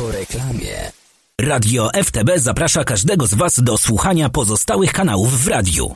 po reklamie. Radio FTB zaprasza każdego z Was do słuchania pozostałych kanałów w radiu.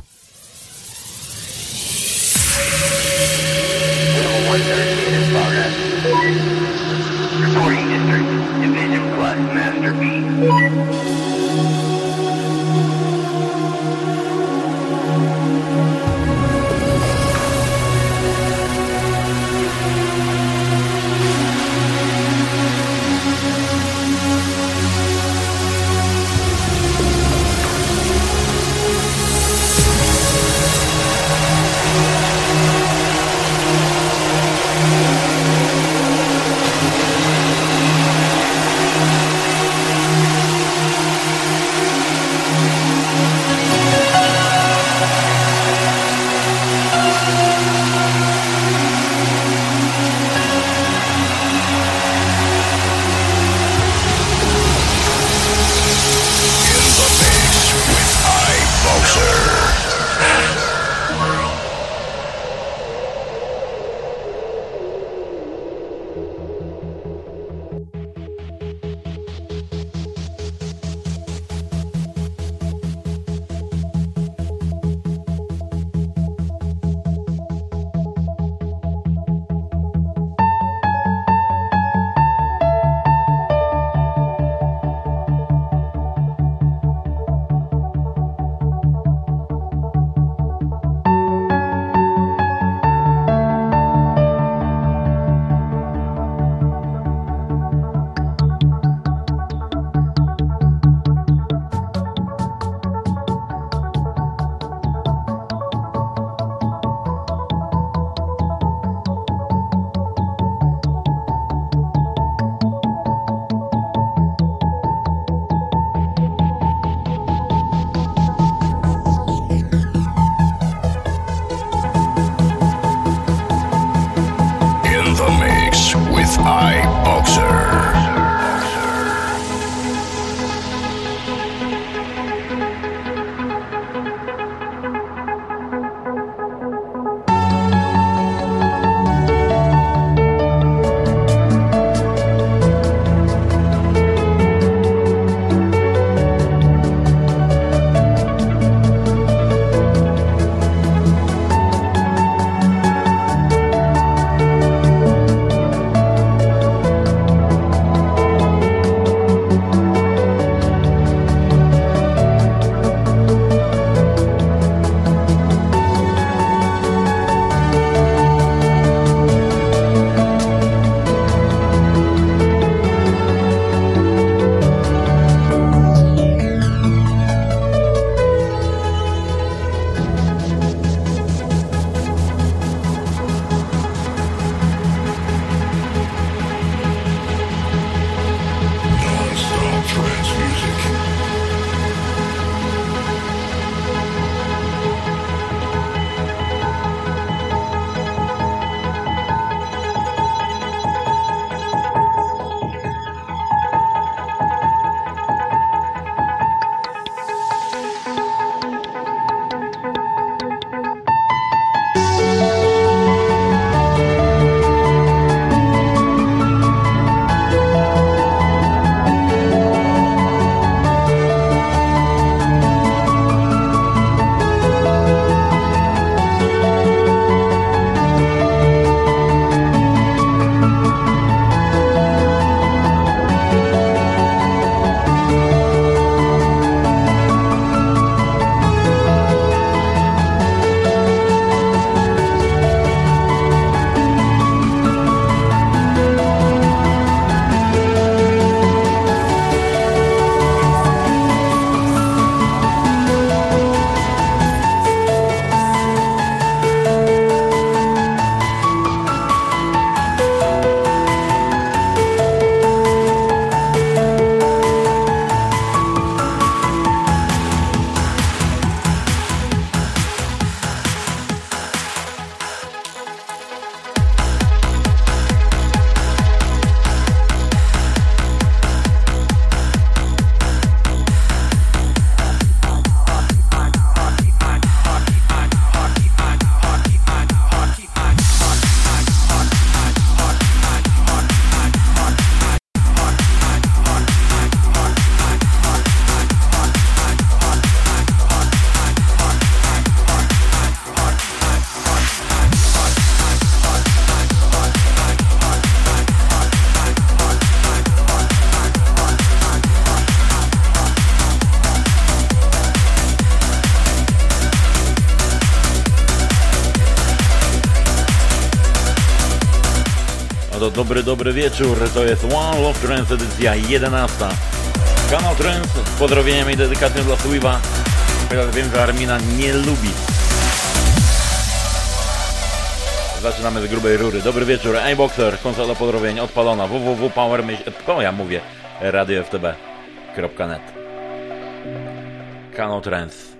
Dobry, dobry wieczór. To jest One Love Trance edycja 11. Kanał Trance z pozdrowieniem i dedykacją dla Sliwa. Chociaż wiem, że Armina nie lubi. Zaczynamy z grubej rury. Dobry wieczór. iBoxer, konsola pozdrowień odpalona. www.powermyśl... Co ja mówię? radioftb.net Kanał Trance.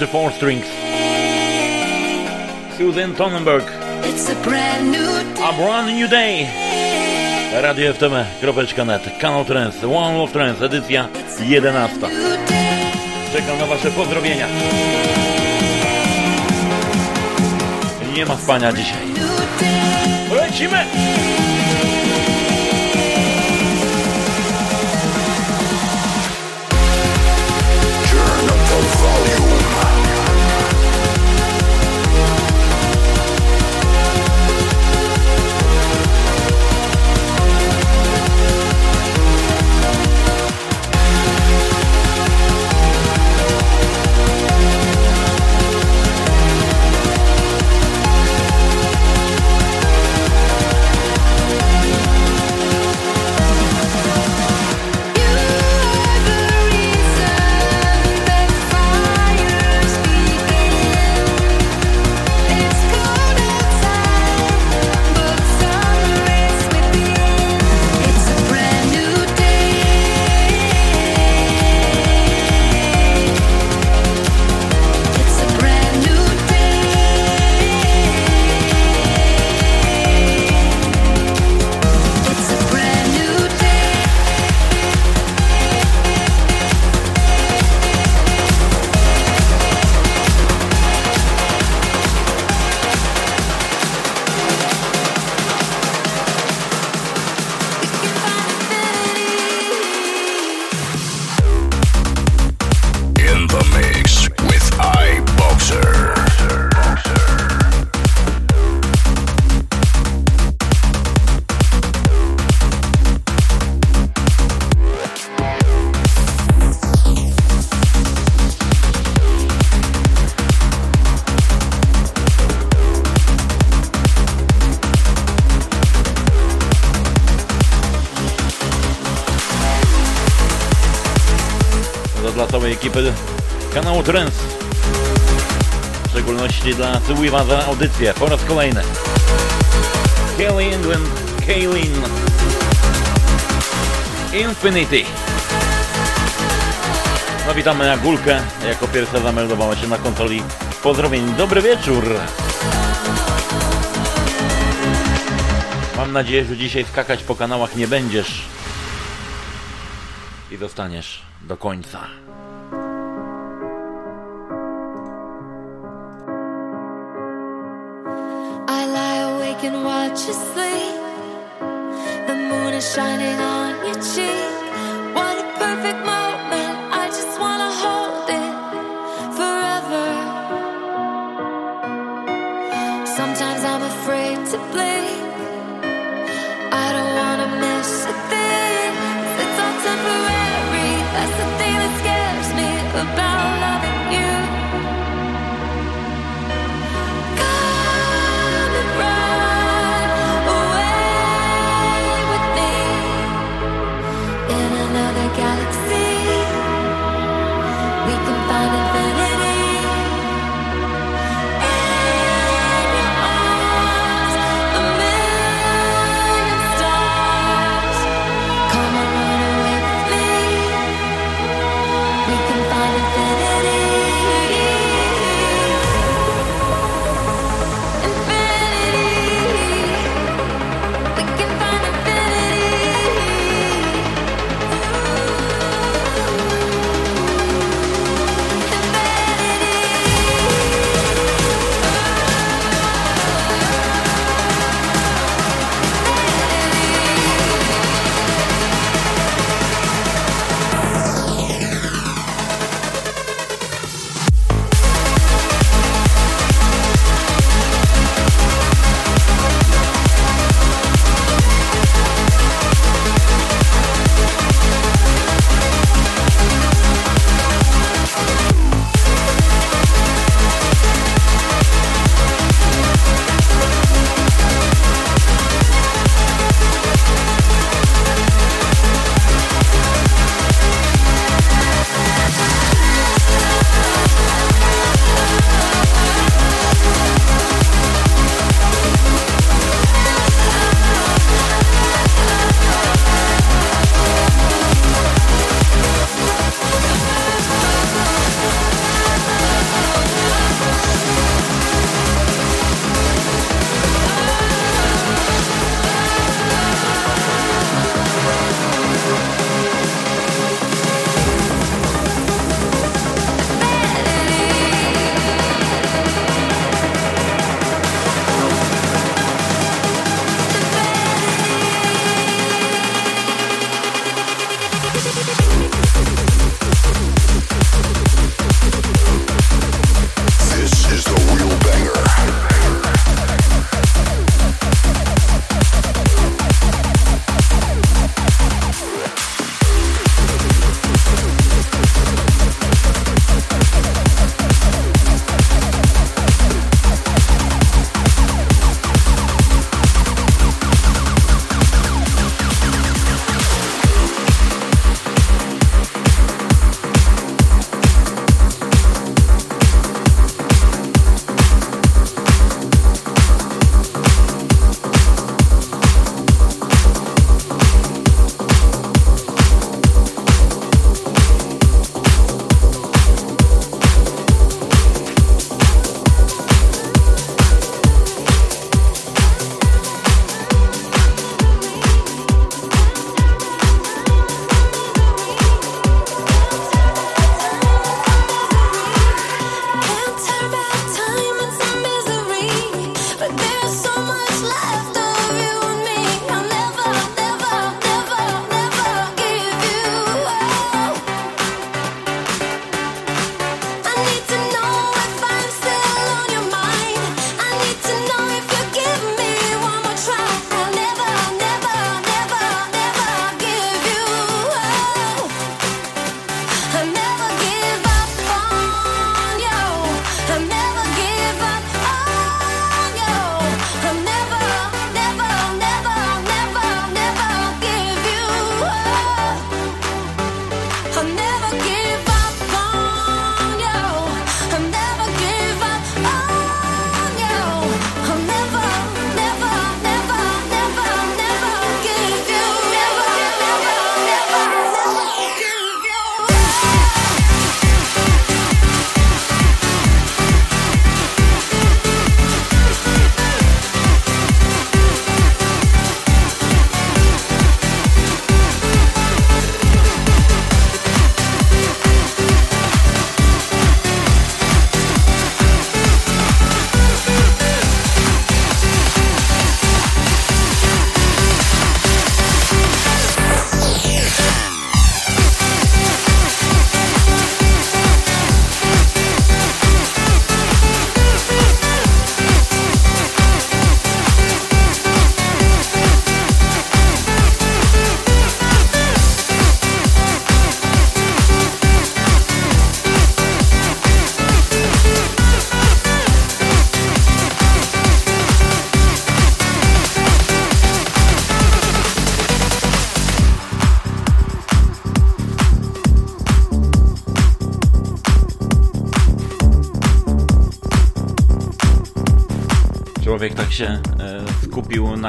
Najnowszy Four Strings. Susan Tonnenberg. A brand new day. A brand new day. Radio FTM.net, kanał Trends, One Love Trends, edycja 11. Czekam na Wasze pozdrowienia. Nie ma spania dzisiaj. Lecimy! Dla Cywiwa za audycję po raz kolejny. Kelly England, Kaylin Infinity. No witamy na Gulkę. Jako pierwsza zameldowała się na konsoli pozdrowień. Dobry wieczór. Mam nadzieję, że dzisiaj skakać po kanałach nie będziesz i zostaniesz do końca.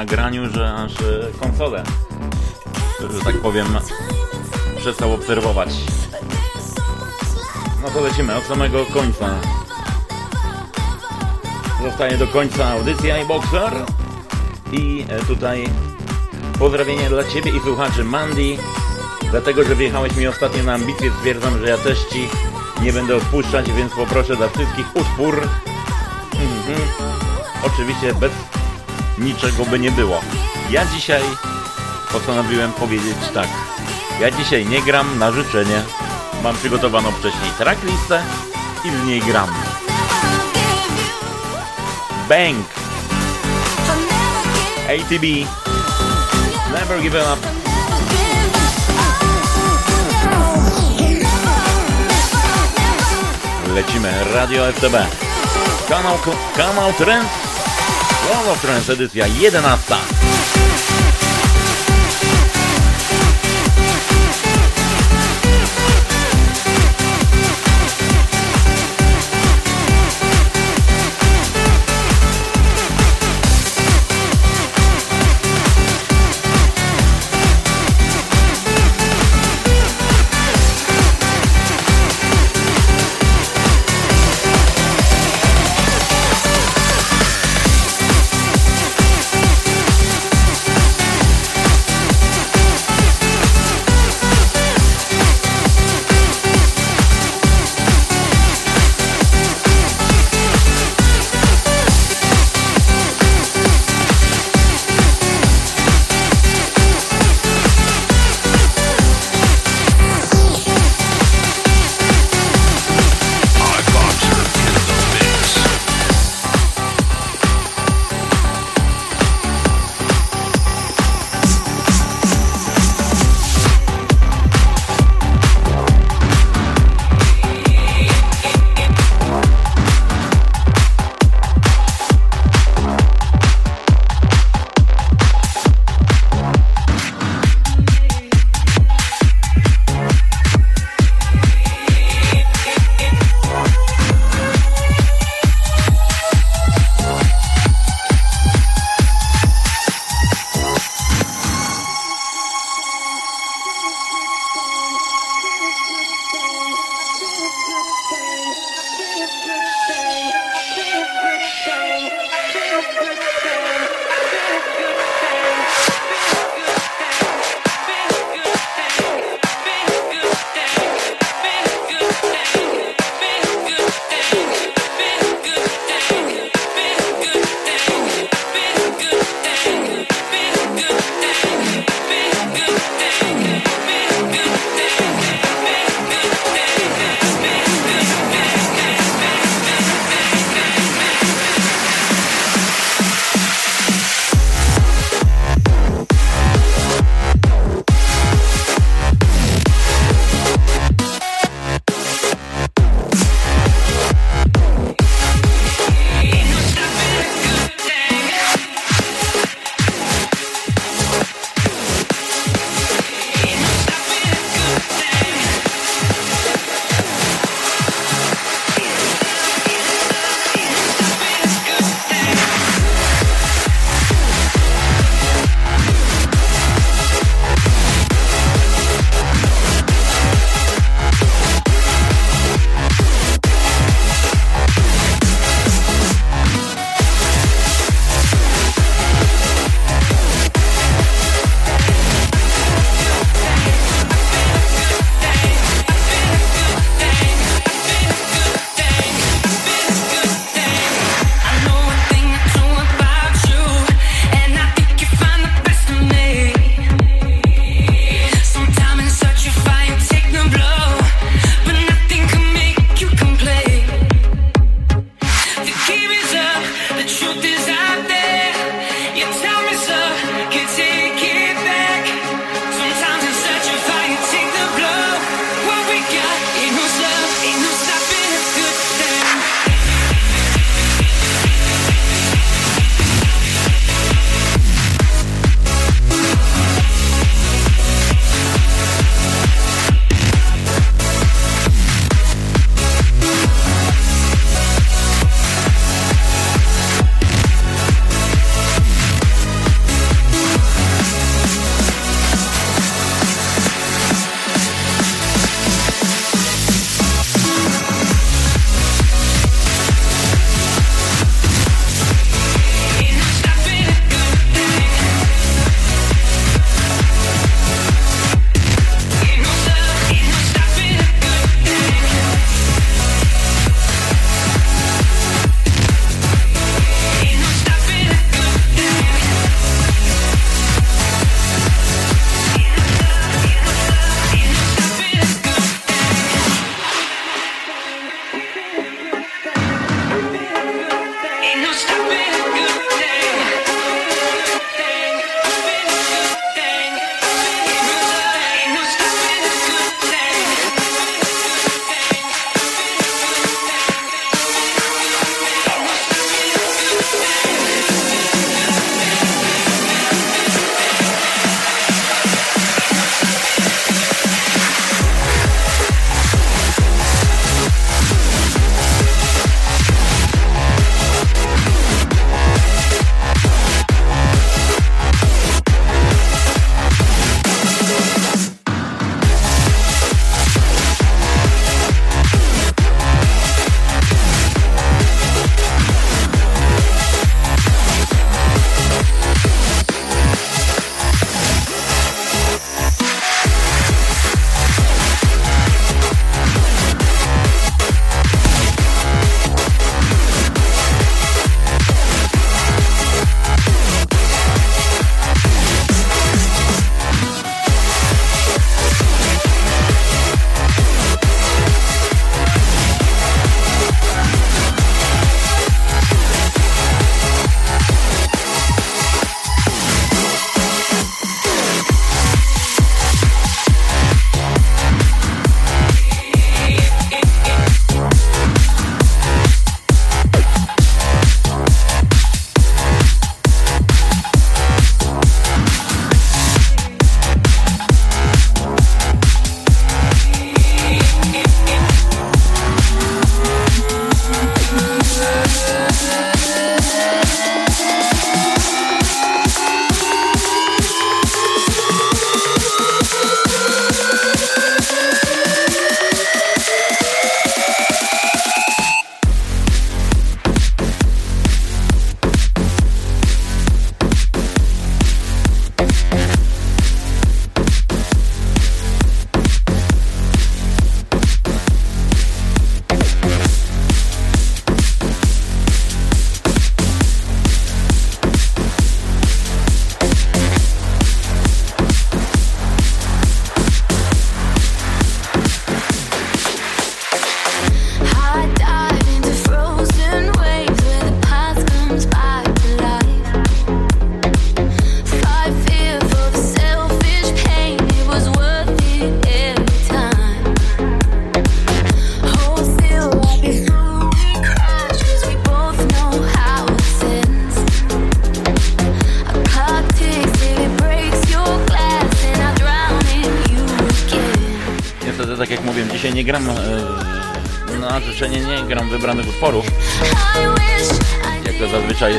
Skupił na graniu, że aż e, konsolę, że tak powiem, przestał obserwować. No to lecimy od samego końca. Zostaje do końca audycja i boxer. I e, tutaj pozdrowienie dla Ciebie i słuchaczy Mandy. Dlatego, że wjechałeś mi ostatnio na ambicje, stwierdzam, że ja też Ci nie będę odpuszczać, więc poproszę dla wszystkich utwór. Mhm. Oczywiście bez niczego by nie było. Ja dzisiaj postanowiłem powiedzieć tak. Ja dzisiaj nie gram na życzenie. Mam przygotowaną wcześniej tracklistę i w niej gram. Bang! ATB Never Give Up Lecimy Radio FTB Kanał, kanał Trend Of Trends edycja 11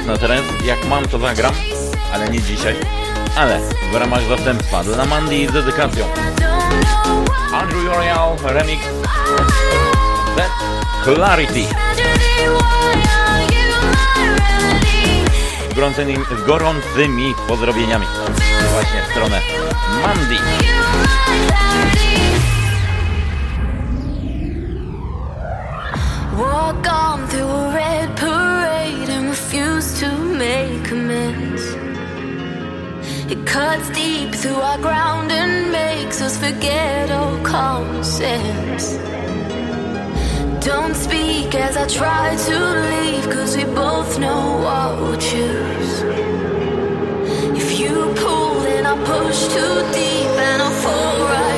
na teren. Jak mam, to zagram, ale nie dzisiaj. Ale w ramach zastępstwa dla Mandy z dedykacją. Andrew Royal remix That Clarity. Z gorącymi, z gorącymi pozdrowieniami. Właśnie w stronę Mandy. little common sense. Don't speak as I try to leave, cause we both know what we'll choose. If you pull, then I push too deep and I'll fall right.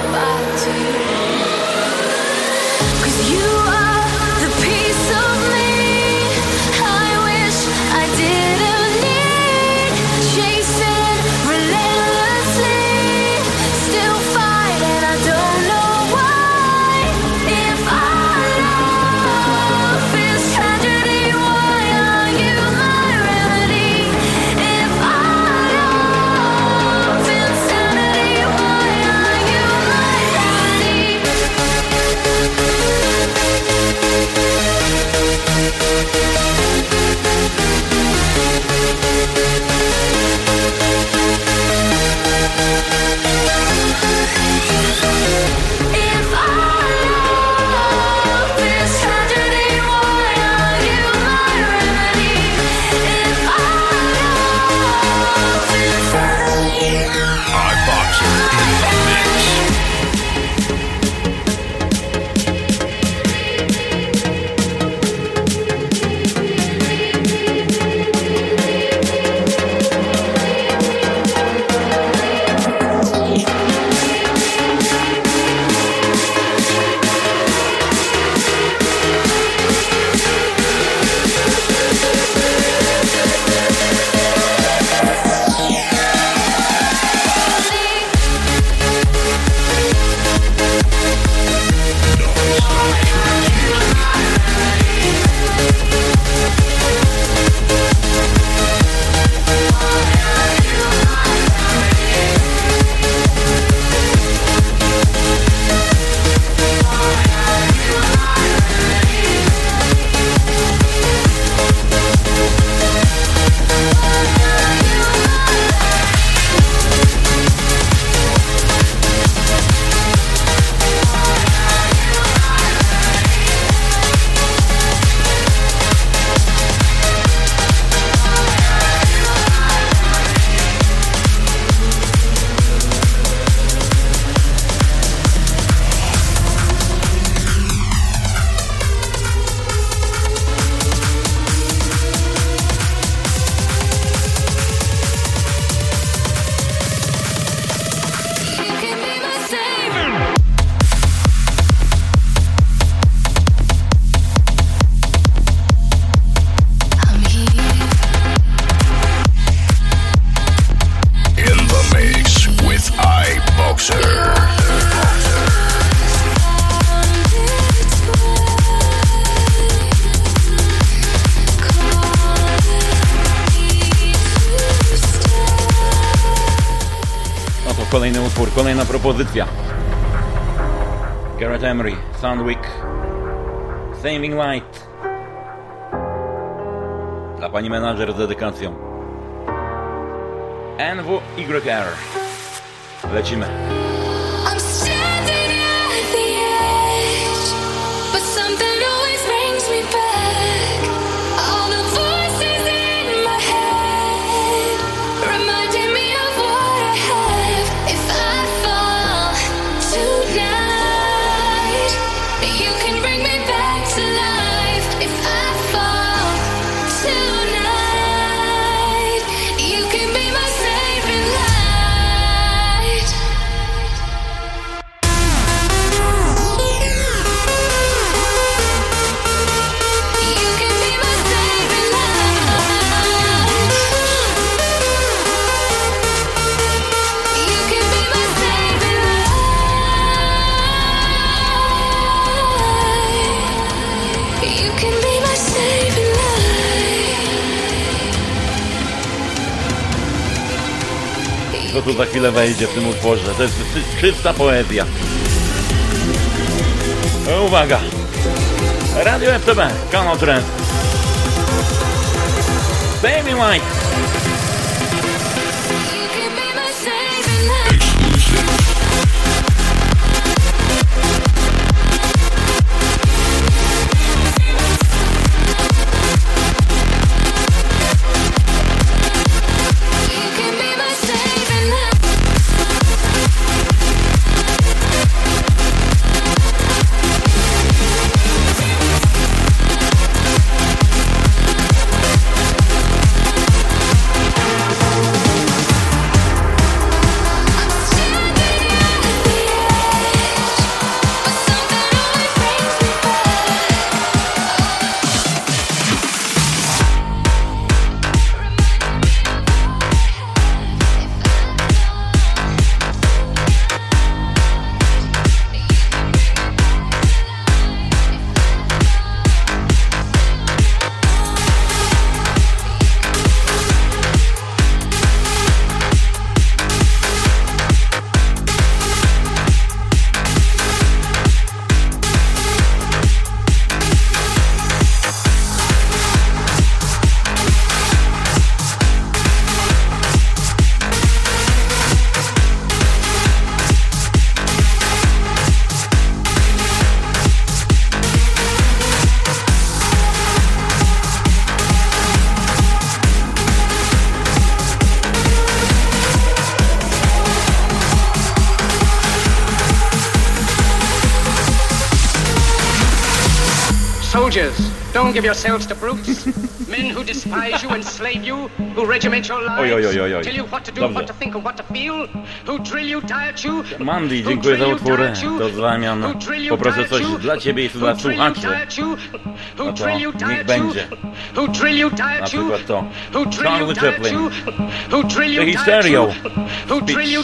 pozycja. Garrett Emery, Soundwick, Saving Light. Dla pani menadżer z dedykacją. NWYR. Lecimy. Tu za chwilę wejdzie w tym utworze. To jest czy- czysta poezja. E, Uwaga! Radio FTB, kanał Trend. Baby Mike! Don't give yourselves to brutes. Men who despise you, enslave you, who regiment your lives, Oj, oj, oj, oj, tell you what to do, Dobrze. what to think, and what to feel, who drill you, diet you, Mandy, dziękuję za utwór. w zamian who drill you, poproszę coś dla ciebie i who dla drill you, słuchaczy. diet you, who No to drill you, niech będzie. you, who drill you, diet Na you, przykład to. Charlie Chaplin. The Hysterio. you, who drill you,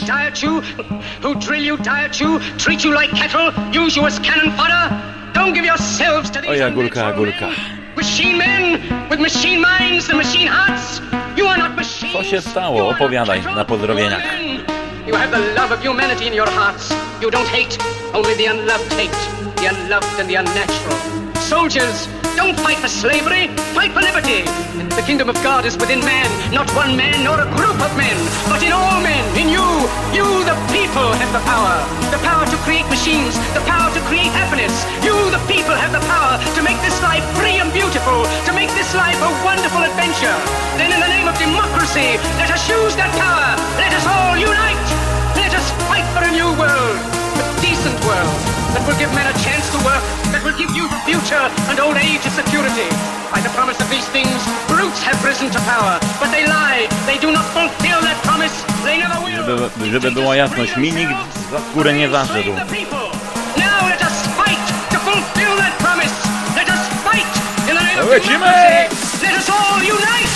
diet you, who drill you, diet you, treat you like cattle, use you as cannon fodder. Don't give yourselves to these Oj, Agulka, unnatural Agulka. men. Machine men with machine minds and machine hearts. You are not machines. Co się stało? You are not Opowiadaj na pozdrowieniach. You are men. You have the love of humanity in your hearts. You don't hate, only the unloved hate. The unloved and the unnatural. Soldiers, don't fight for slavery, fight for liberty. The kingdom of God is within man, not one man nor a group of men, but in all men, in you. You, the people, have the power. The power to create machines, the power to create happiness. You, the people, have the power to make this life free this life a wonderful adventure. Then in the name of democracy, let us use that power. Let us all unite. Let us fight for a new world, a decent world that will give men a chance to work, that will give youth a future and old age a security. By the promise of these things, brutes have risen to power, but they lie. They do not fulfill that promise. They never will. Żeby- żeby była jasność, mi nikt za skórę nie zaszedł. Time! Let us all unite!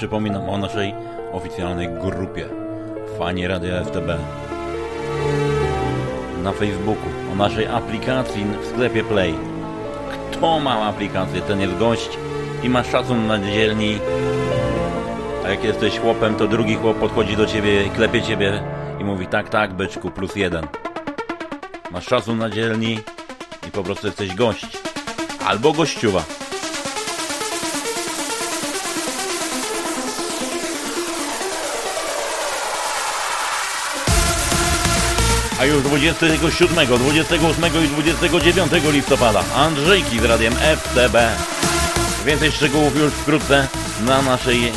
Przypominam o naszej oficjalnej grupie Fani Radia FTB na Facebooku, o naszej aplikacji w sklepie Play. Kto ma aplikację, ten jest gość i ma szacun na dzielni. A jak jesteś chłopem, to drugi chłop podchodzi do ciebie i klepie ciebie i mówi tak, tak, byczku, plus jeden. Masz szacun na dzielni i po prostu jesteś gość. Albo gościuwa. A już 27, 28 i 29 listopada Andrzejki z radiem FTB. Więcej szczegółów już wkrótce na naszej, e,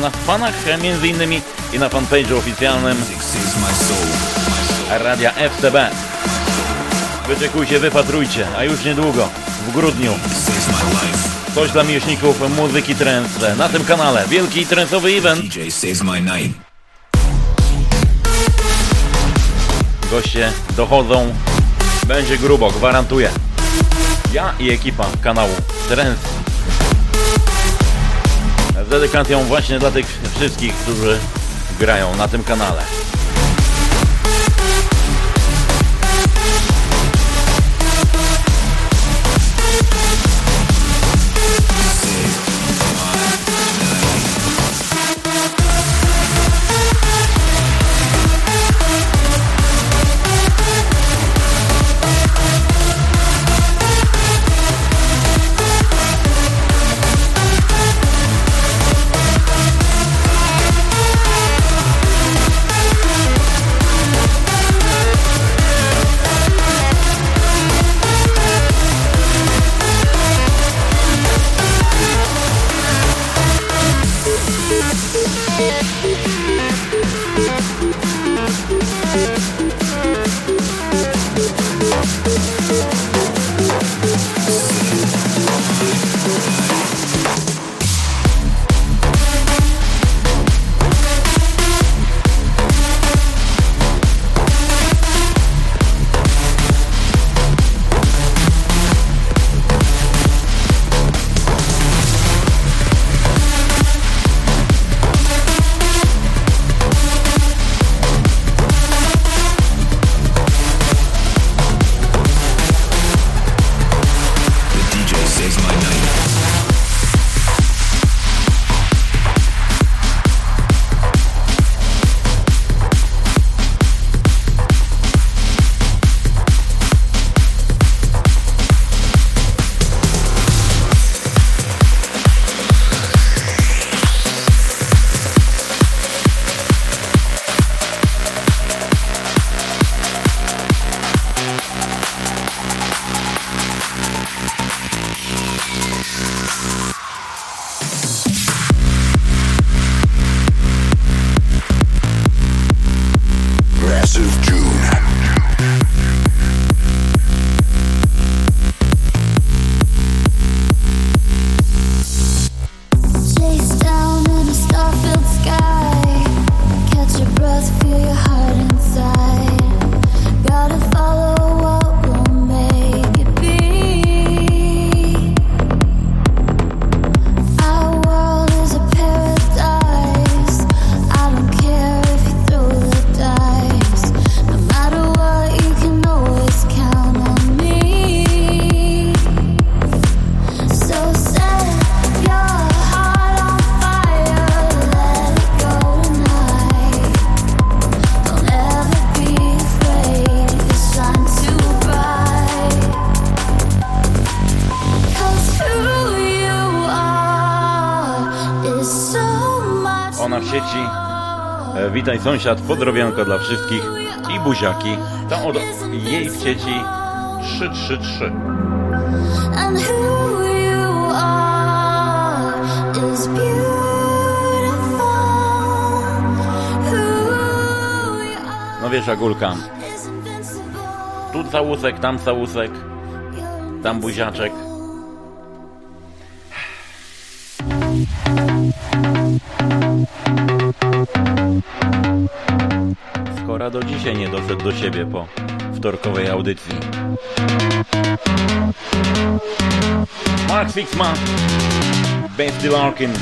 na fanach między innymi i na fanpage'u oficjalnym. Radia FTB. Wyczekujcie, wypatrujcie, a już niedługo, w grudniu, coś dla miłośników muzyki trance na tym kanale. Wielki trencowy event. Goście dochodzą, będzie grubo, gwarantuję. Ja i ekipa kanału Trance. Z dedykacją właśnie dla tych wszystkich, którzy grają na tym kanale. E, witaj sąsiad, pozdrowionko dla wszystkich i buziaki. To od jej w sieci 333. And who you are is beautiful. Who you are No wiesz, Agulka, tu całusek, tam całusek, tam buziaczek. Dzisiaj nie doszedł do siebie po wtorkowej audycji. Mark Fixman, Ben Larkin,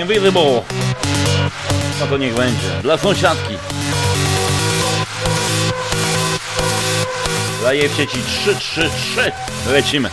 Invisible. No to niech będzie. Dla sąsiadki. Daje w sieci 3-3-3. Lecimy.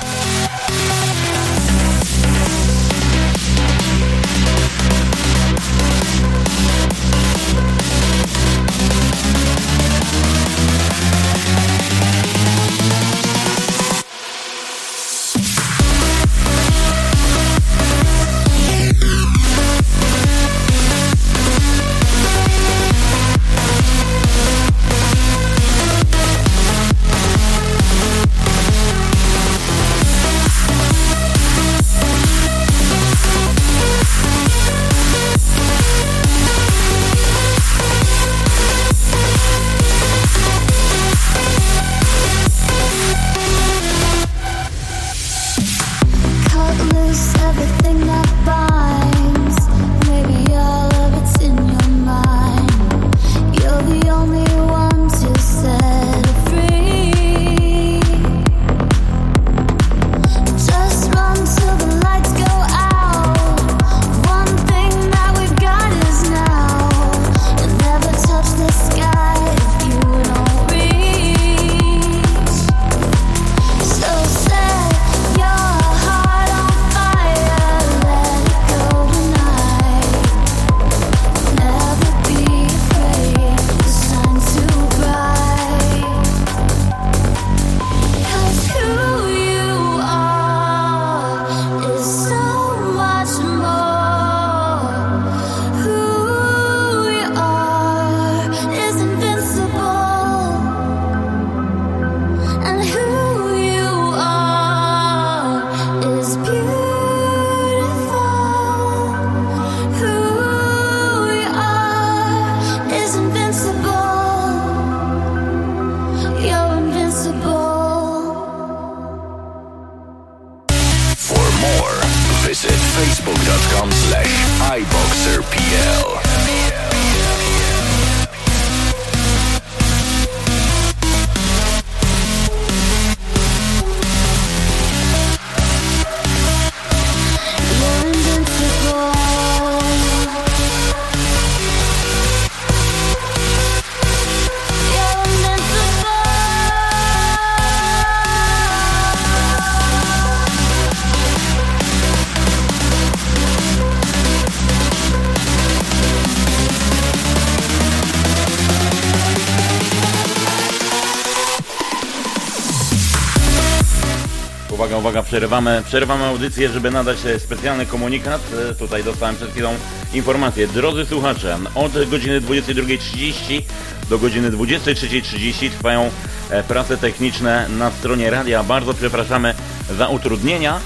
Uwaga, przerywamy, przerywamy audycję, żeby nadać specjalny komunikat. E, tutaj dostałem przed chwilą informację. Drodzy słuchacze, od godziny 22.30 do godziny 23.30 trwają e, prace techniczne na stronie radia. Bardzo przepraszamy za utrudnienia,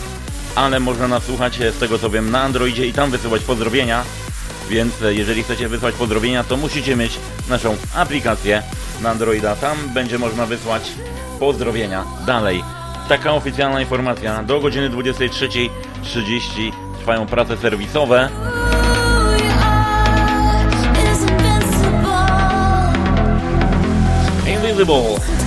ale można nas słuchać e, z tego co wiem na Androidzie i tam wysyłać pozdrowienia. Więc jeżeli chcecie wysłać pozdrowienia, to musicie mieć naszą aplikację na Androida. Tam będzie można wysłać pozdrowienia. Dalej taka oficjalna informacja. Do godziny 23.30 trwają prace serwisowe. Invisible.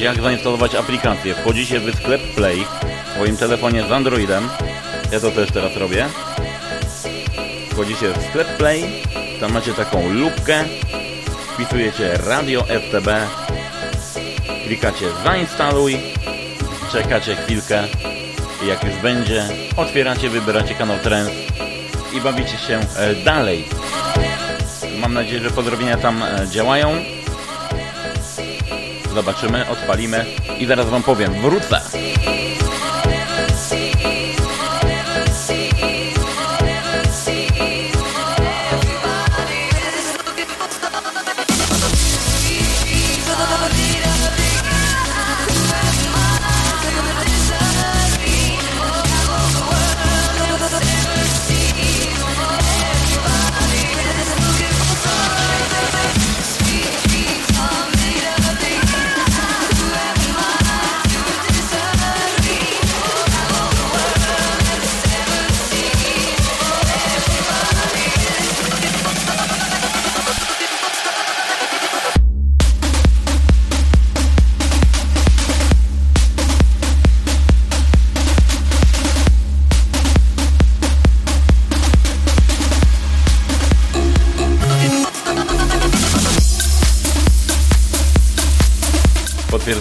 Jak zainstalować aplikację. Wchodzicie w sklep Play w swoim telefonie z Androidem. Ja to też teraz robię. Wchodzicie w sklep Play, tam macie taką lupkę, wpisujecie Radio FTB, klikacie zainstaluj, czekacie chwilkę i jak już będzie, otwieracie, wybieracie kanał Trends i bawicie się e, dalej. Mam nadzieję, że pozdrowienia tam e, działają. Zobaczymy, odpalimy i zaraz Wam powiem. Wrócę!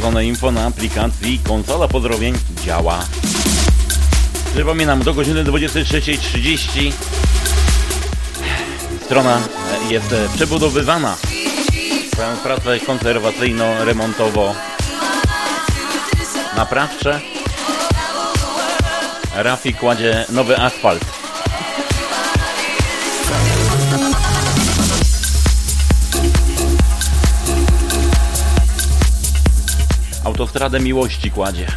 Potwierdzone info na aplikacji konsola pozdrowień działa. Przypominam, do godziny 23.30 strona jest przebudowywana. Trwają prace konserwacyjno-remontowo naprawcze. Rafi kładzie nowy asfalt. Autostradę miłości kładzie.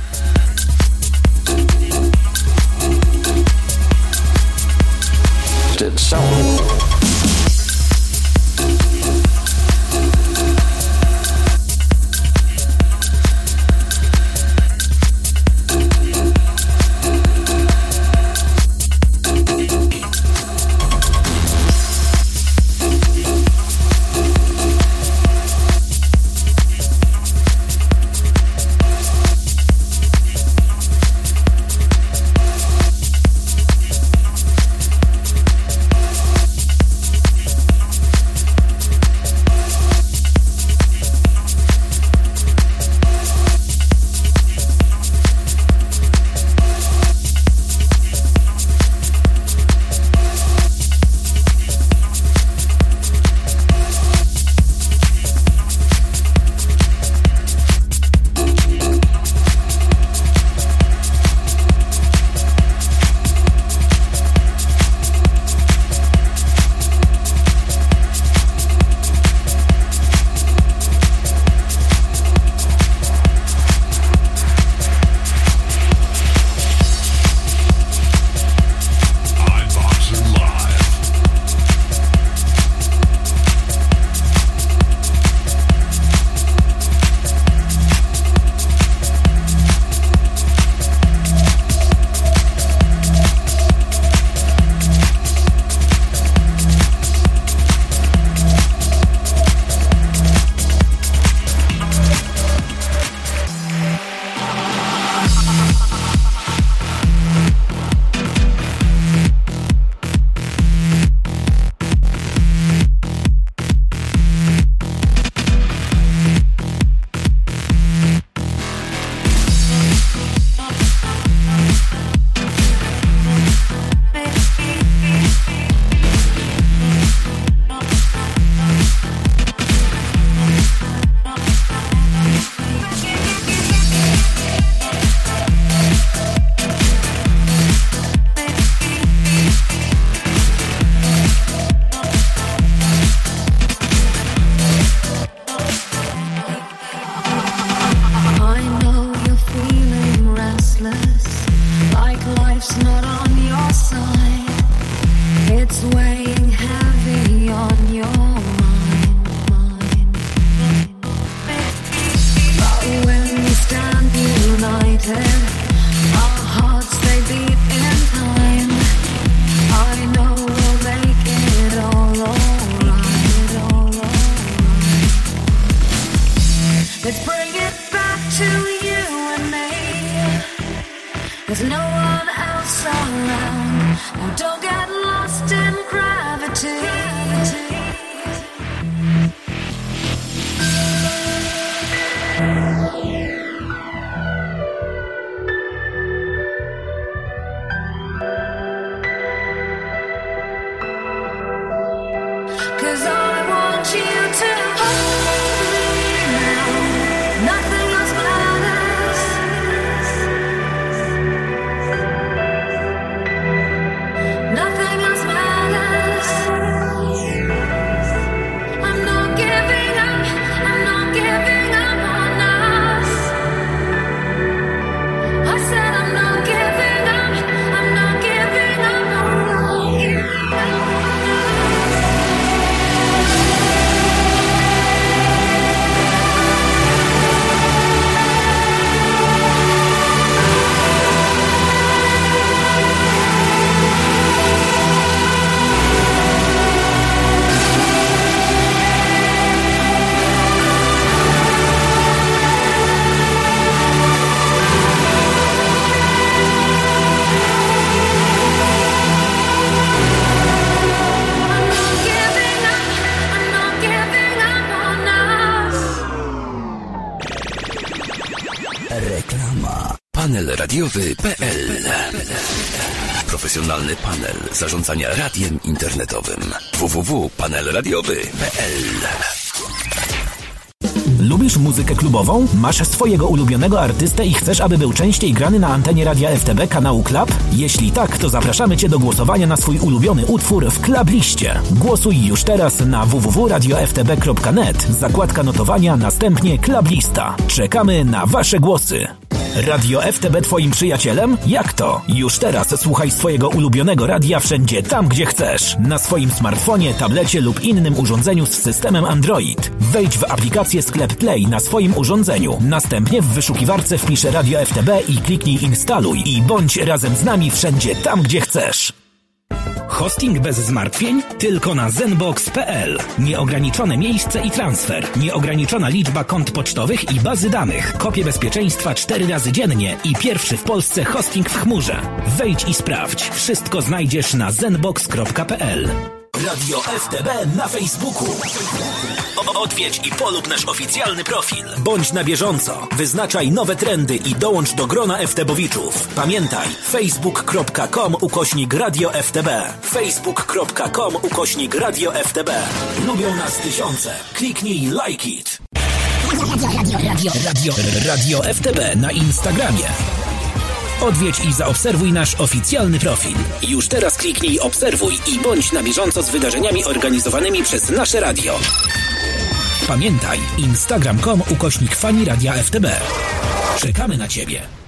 Zarządzania radiem internetowym. www.panelradiowy.pl Lubisz muzykę klubową? Masz swojego ulubionego artystę i chcesz, aby był częściej grany na antenie Radia FTB kanału Club? Jeśli tak, to zapraszamy Cię do głosowania na swój ulubiony utwór w Club Liście. Głosuj już teraz na www.radioftb.net, zakładka notowania, następnie Club Lista. Czekamy na Wasze głosy. Radio FTB Twoim przyjacielem? Jak to? Już teraz słuchaj swojego ulubionego radia wszędzie tam, gdzie chcesz. Na swoim smartfonie, tablecie lub innym urządzeniu z systemem Android. Wejdź w aplikację Sklep Play na swoim urządzeniu. Następnie w wyszukiwarce wpisz Radio FTB i kliknij instaluj i bądź razem z nami wszędzie tam, gdzie chcesz. Hosting bez zmartwień? Tylko na zenbox.pl. Nieograniczone miejsce i transfer. Nieograniczona liczba kont pocztowych i bazy danych. Kopie bezpieczeństwa 4 razy dziennie i pierwszy w Polsce hosting w chmurze. Wejdź i sprawdź. Wszystko znajdziesz na zenbox.pl. Radio FTB na Facebooku. O- Odwiedź i polub nasz oficjalny profil. Bądź na bieżąco. Wyznaczaj nowe trendy i dołącz do grona FTBowiczów. Pamiętaj, facebook.com ukośnik Radio FTB. facebook.com ukośnik Radio FTB. Lubią nas tysiące. Kliknij like it. Radio, radio, radio, radio FTB na Instagramie. Odwiedź i zaobserwuj nasz oficjalny profil. Już teraz kliknij obserwuj i bądź na bieżąco z wydarzeniami organizowanymi przez nasze radio. Pamiętaj, instagram.com ukośnik fani radia FTB. Czekamy na Ciebie.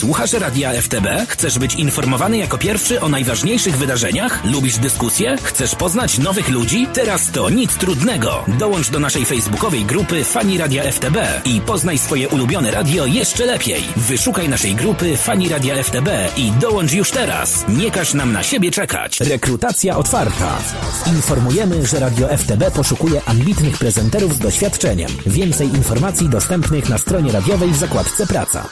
Słuchasz Radia FTB? Chcesz być informowany jako pierwszy o najważniejszych wydarzeniach? Lubisz dyskusje? Chcesz poznać nowych ludzi? Teraz to nic trudnego. Dołącz do naszej facebookowej grupy Fani Radia FTB i poznaj swoje ulubione radio jeszcze lepiej. Wyszukaj naszej grupy Fani Radia FTB i dołącz już teraz. Nie każ nam na siebie czekać. Rekrutacja otwarta. Informujemy, że Radio FTB poszukuje ambitnych prezenterów z doświadczeniem. Więcej informacji dostępnych na stronie radiowej w zakładce Praca.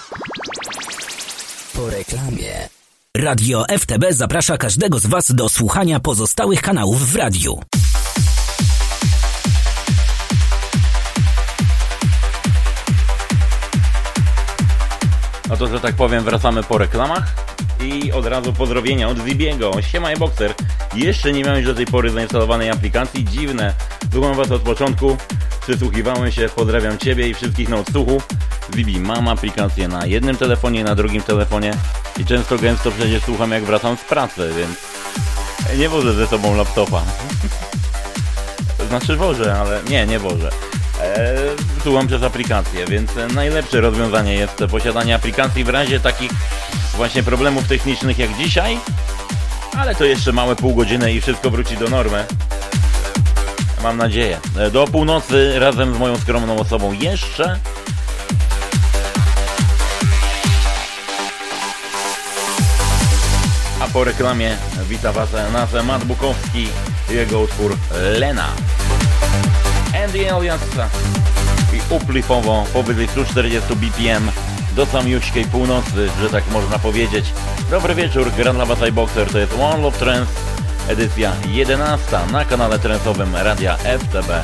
Po reklamie. Radio FTB zaprasza każdego z Was do słuchania pozostałych kanałów w radiu. No to, że tak powiem, wracamy po reklamach i od razu pozdrowienia od Zibiego. Siema Boxer. Jeszcze nie miałeś do tej pory zainstalowanej aplikacji. Dziwne. Słucham Was od początku. Przysłuchiwałem się. Pozdrawiam Ciebie i wszystkich na odsłuchu. Zibi, mam aplikację na jednym telefonie, na drugim telefonie i często gęsto przecież słucham jak wracam z pracy, więc nie wożę ze sobą laptopa. Znaczy wożę, ale nie, nie wożę. Eee, słucham przez aplikację, więc najlepsze rozwiązanie jest posiadanie aplikacji w razie takich właśnie problemów technicznych jak dzisiaj, ale to jeszcze małe pół godziny i wszystko wróci do normy. Mam nadzieję. E, Do północy razem z moją skromną osobą jeszcze. A po reklamie wita Was nasz Matt Bukowski jego utwór Lena. Andy Elias i uplifowo powyżej 140 BPM do samiuśkiej północy, że tak można powiedzieć. Dobry wieczór, gra dla Was iBoxer, to jest One Love Trance, edycja 11 na kanale trensowym radia ftb.net.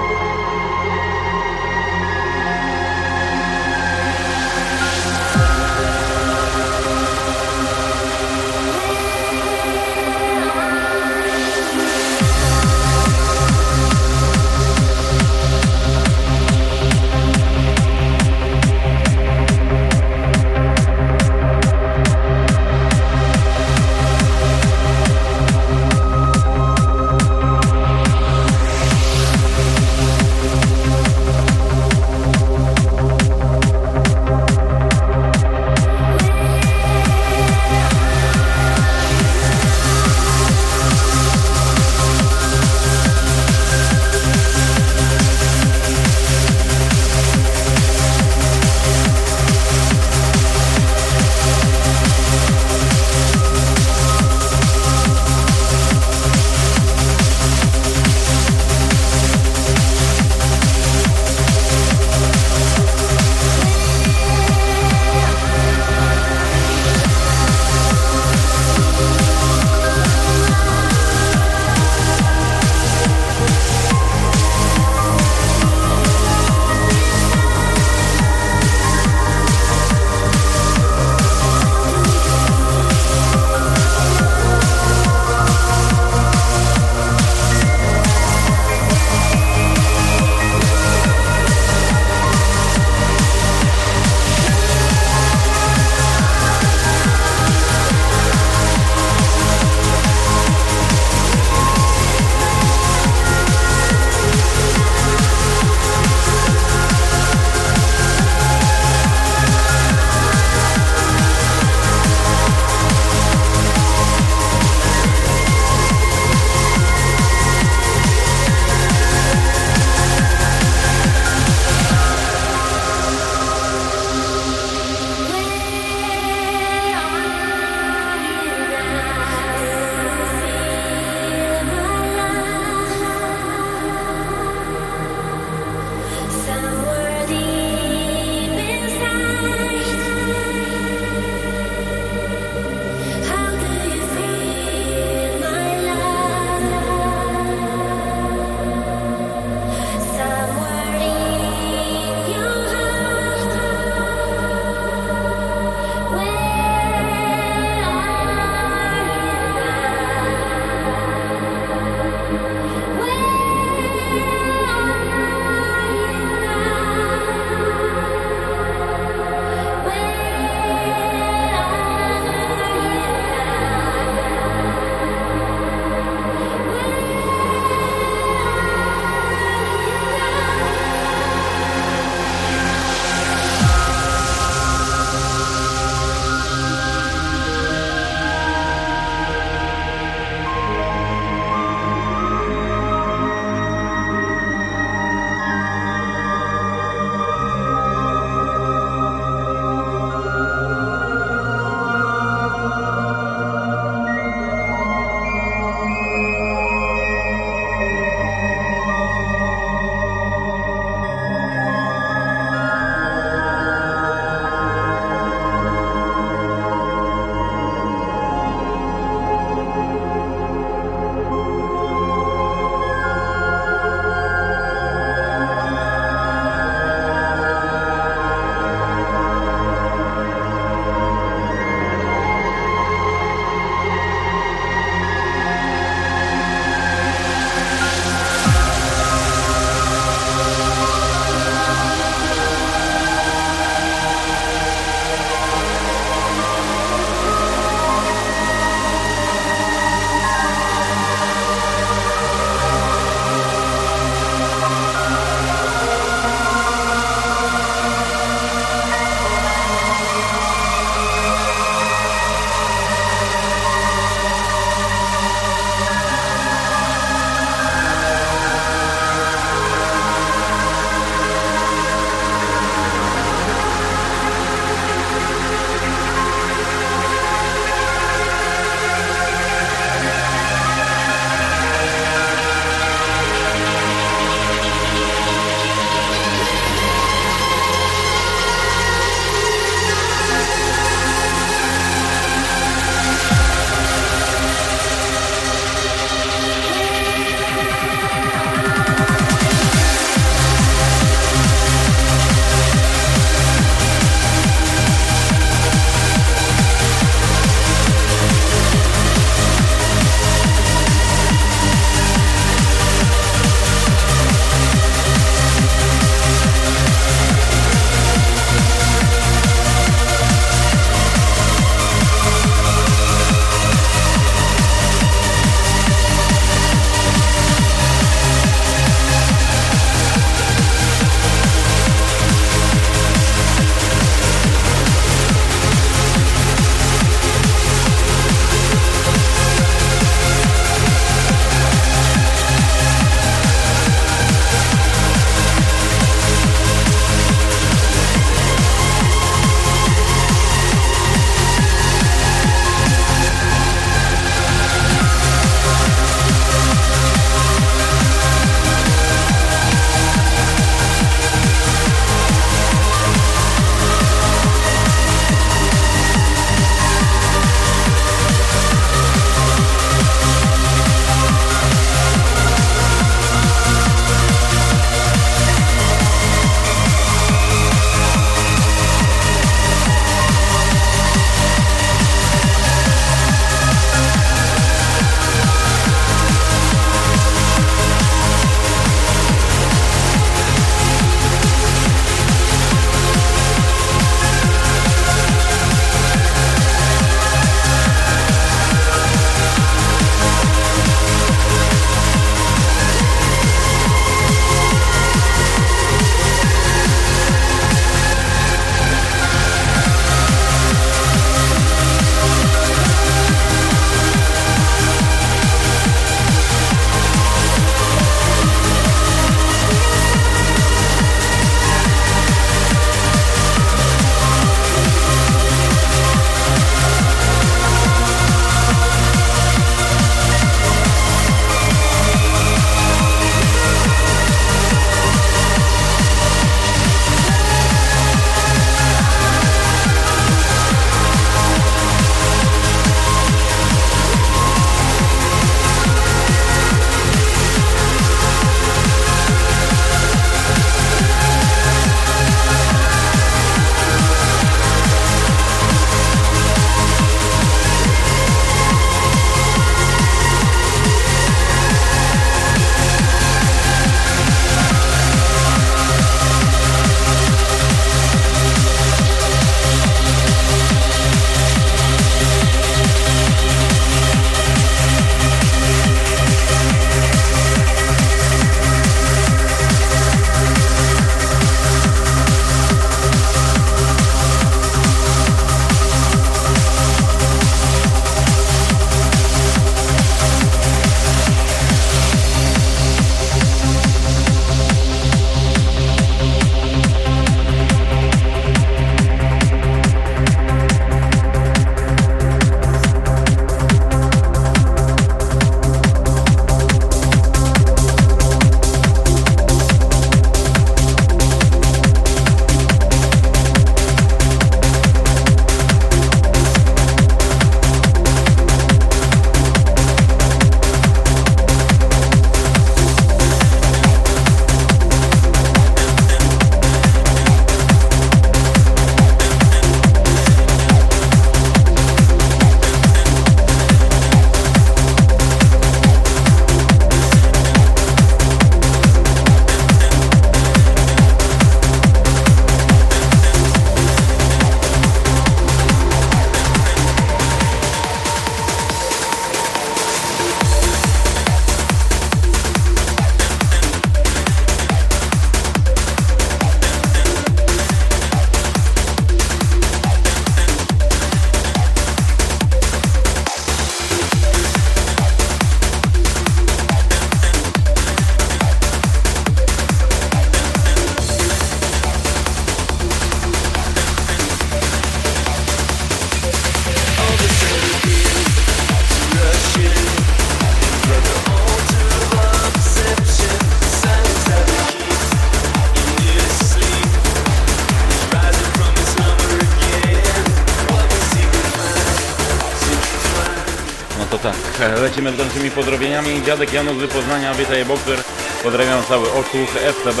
tak, lecimy z dalszymi pozdrowieniami. Dziadek Janusz z Poznania, witaj Boxer. Pozdrawiam cały odsłuch FTB.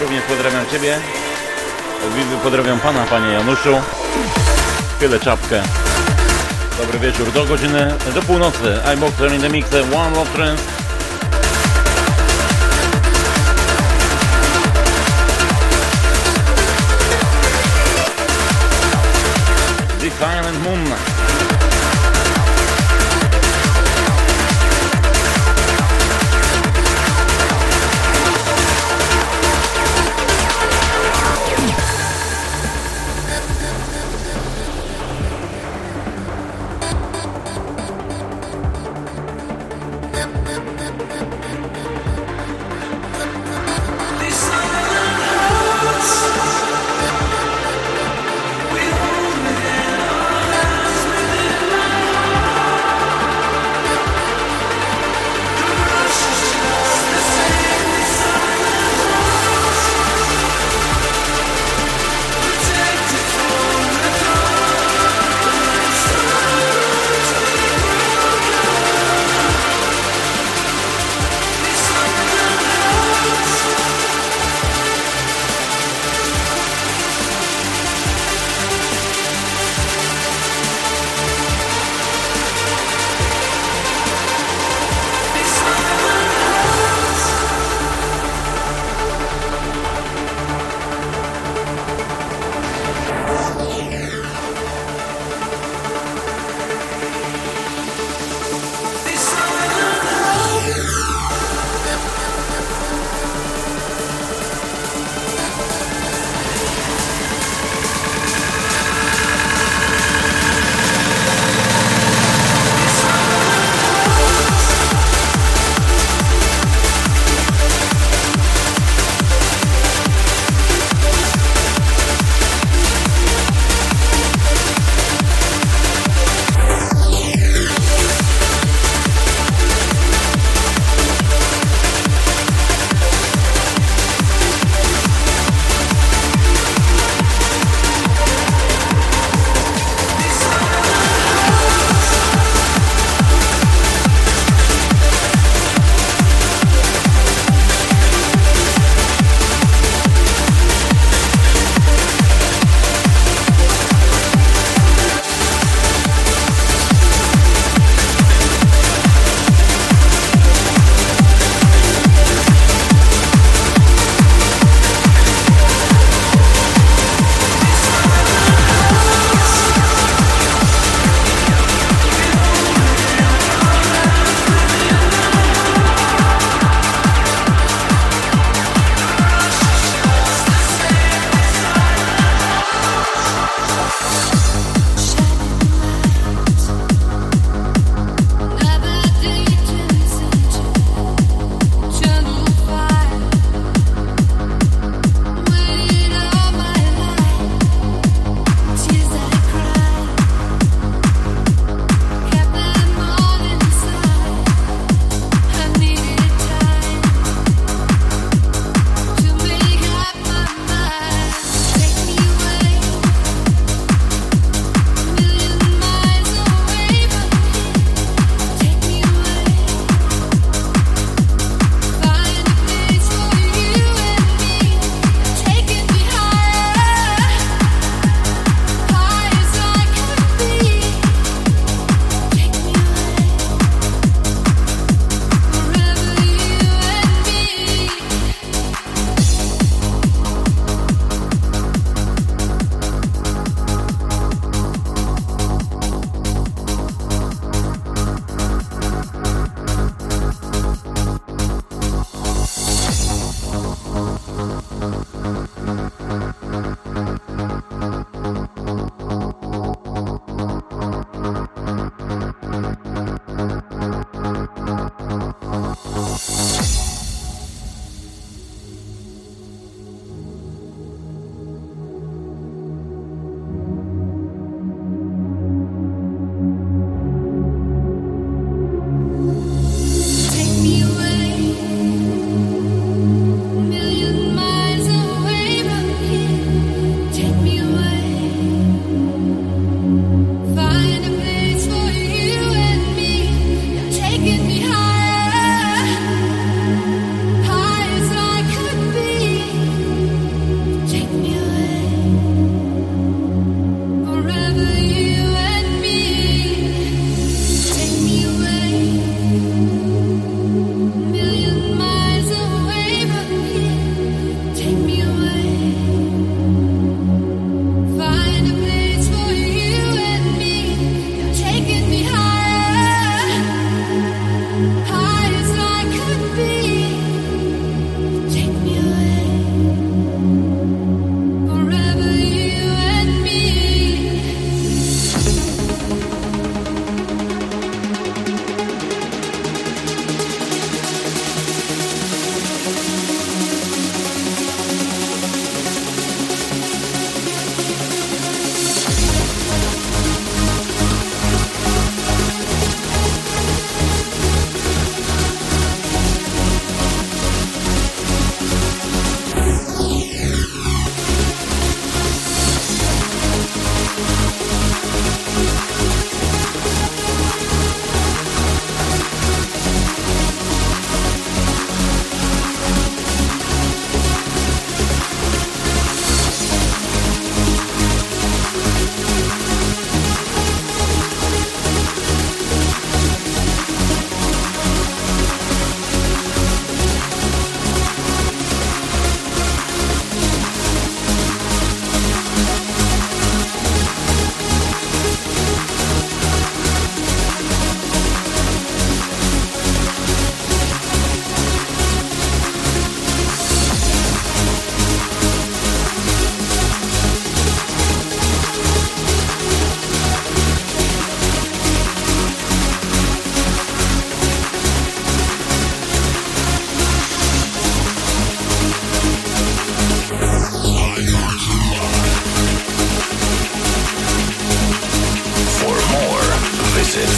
Również pozdrawiam Ciebie. Pozdrawiam Pana, Panie Januszu. Chwilę czapkę. Dobry wieczór. Do godziny, do północy. iBoxer in the mix, One Love Trends. The Silent Moon.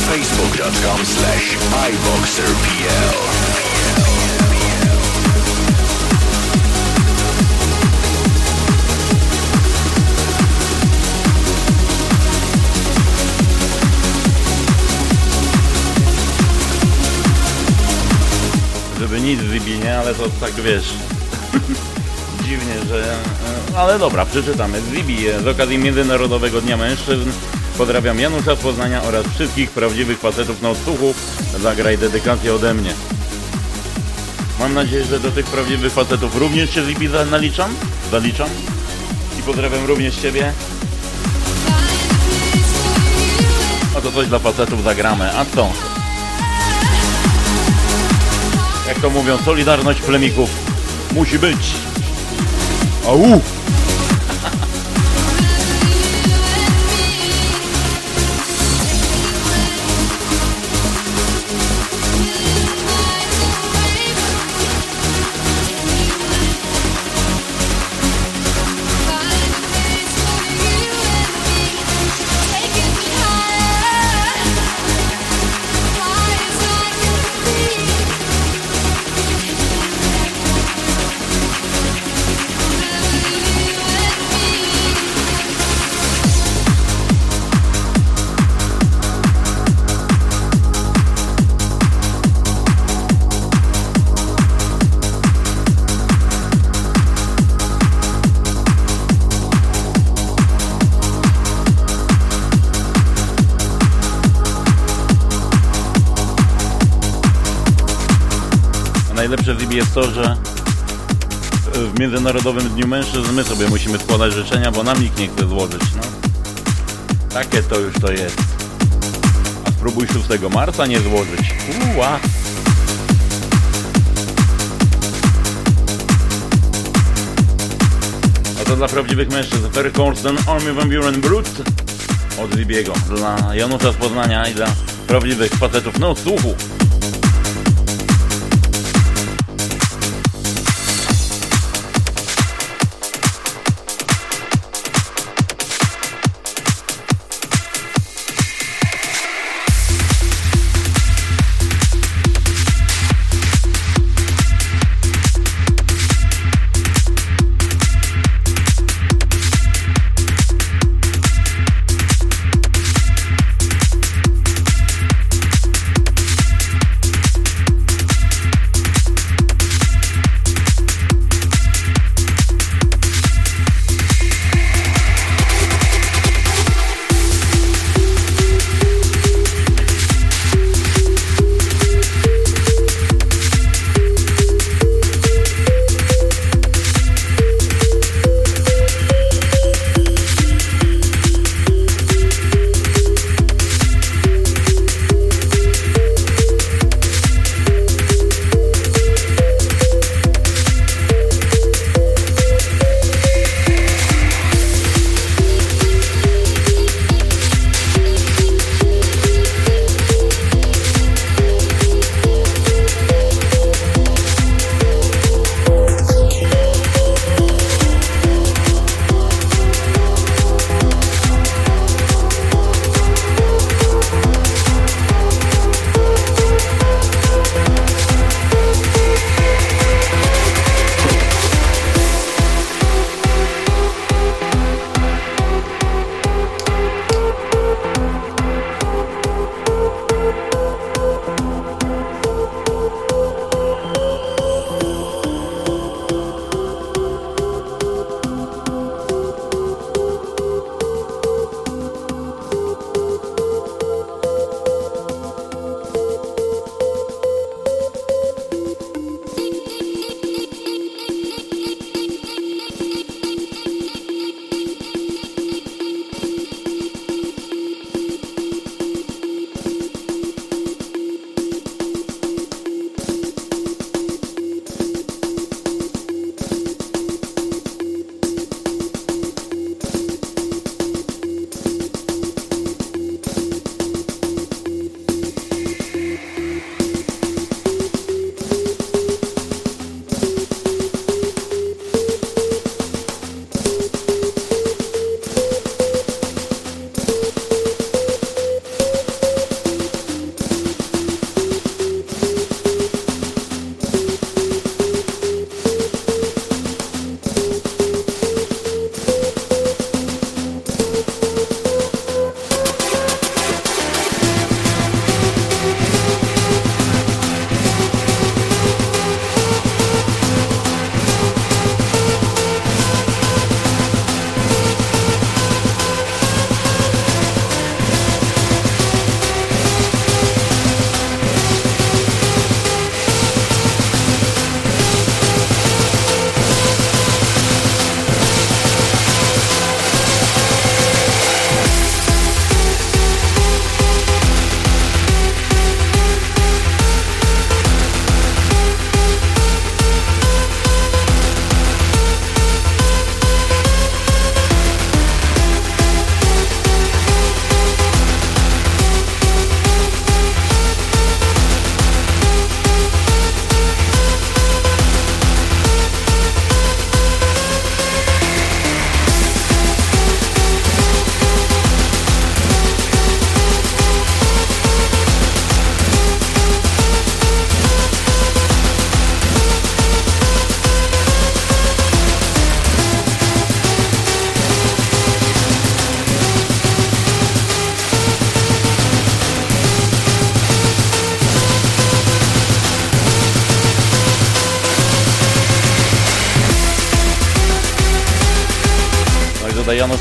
facebook.com slash iboxerpl. Żeby nic wybić, nie? Ale to tak wiesz. Dziwnie, że. e, Ale dobra, przeczytamy. Zibi z okazji Międzynarodowego Dnia Mężczyzn pozdrawiam Janusza z Poznania oraz wszystkich prawdziwych facetów na odsłuchu. Zagraj dedykację ode mnie. Mam nadzieję, że do tych prawdziwych facetów również się naliczam. Zaliczam. I pozdrawiam również Ciebie. A to coś dla facetów zagramy. A co? Jak to mówią, solidarność plemików musi być. Au! Jest to, że w Międzynarodowym Dniu Mężczyzn my sobie musimy składać życzenia, bo nam nikt nie chce złożyć. No. Takie to już to jest. A spróbuj 6 marca nie złożyć. Uła. A to dla prawdziwych mężczyzn. Ferry Corsten, Army Van Buren Brut od Libiego. Dla Janusza z Poznania i dla prawdziwych facetów na odsłuchu.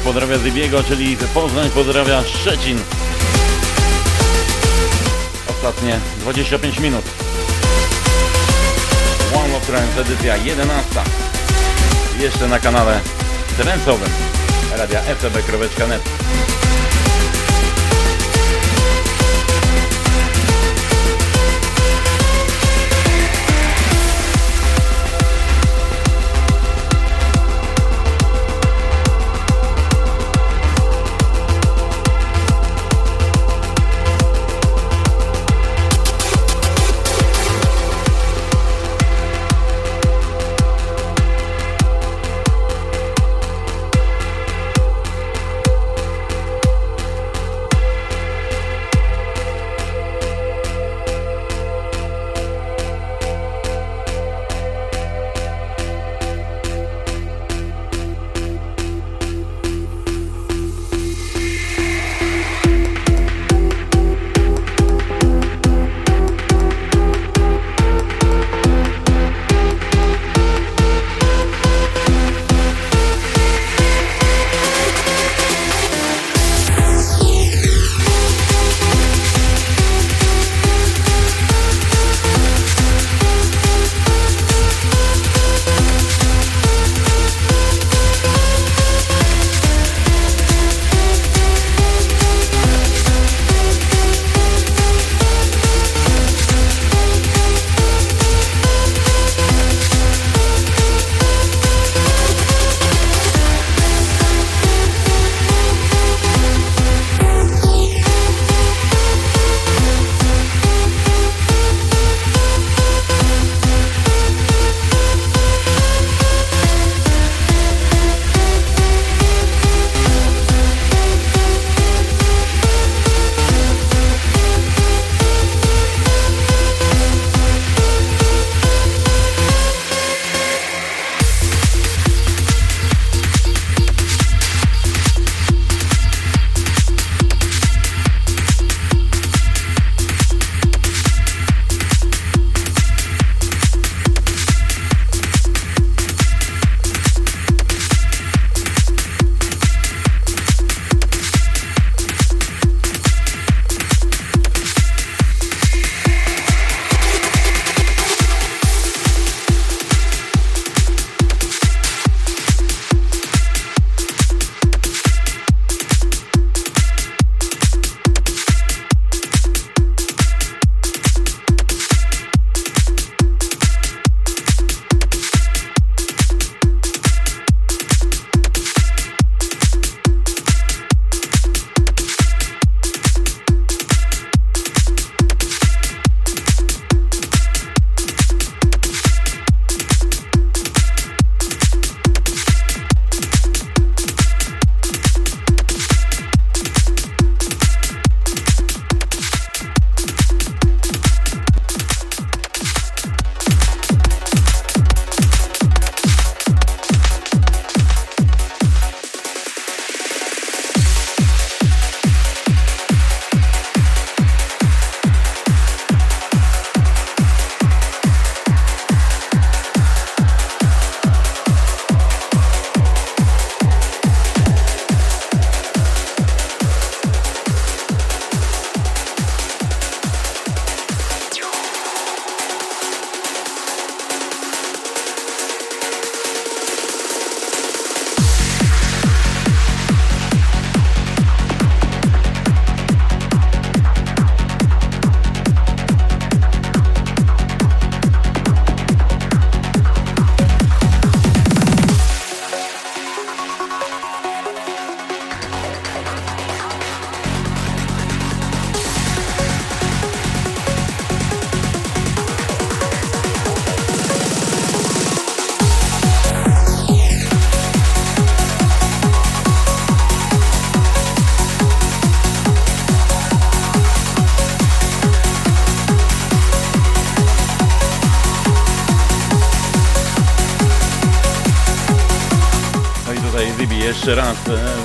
Pozdrawia Zybiego, czyli Poznań pozdrawia Szczecin. Ostatnie 25 minut. One of Trance, edycja 11. Jeszcze na kanale trencowym radia ftb.net.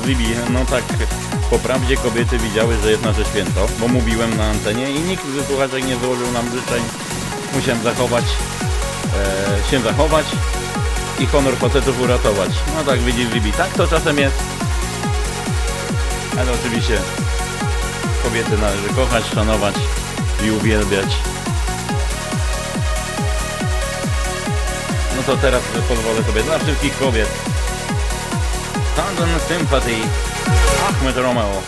e, Zibi, no tak po prawdzie kobiety widziały, że jest nasze święto, bo mówiłem na antenie i nikt ze słuchaczek nie złożył nam życzeń. Musiałem zachować, e, się zachować i honor facetów uratować. No tak widzisz Zibi, tak to czasem jest. Ale oczywiście kobiety należy kochać, szanować i uwielbiać. No to teraz pozwolę sobie dla wszystkich kobiet. London Sympathy, Ahmed Romeo.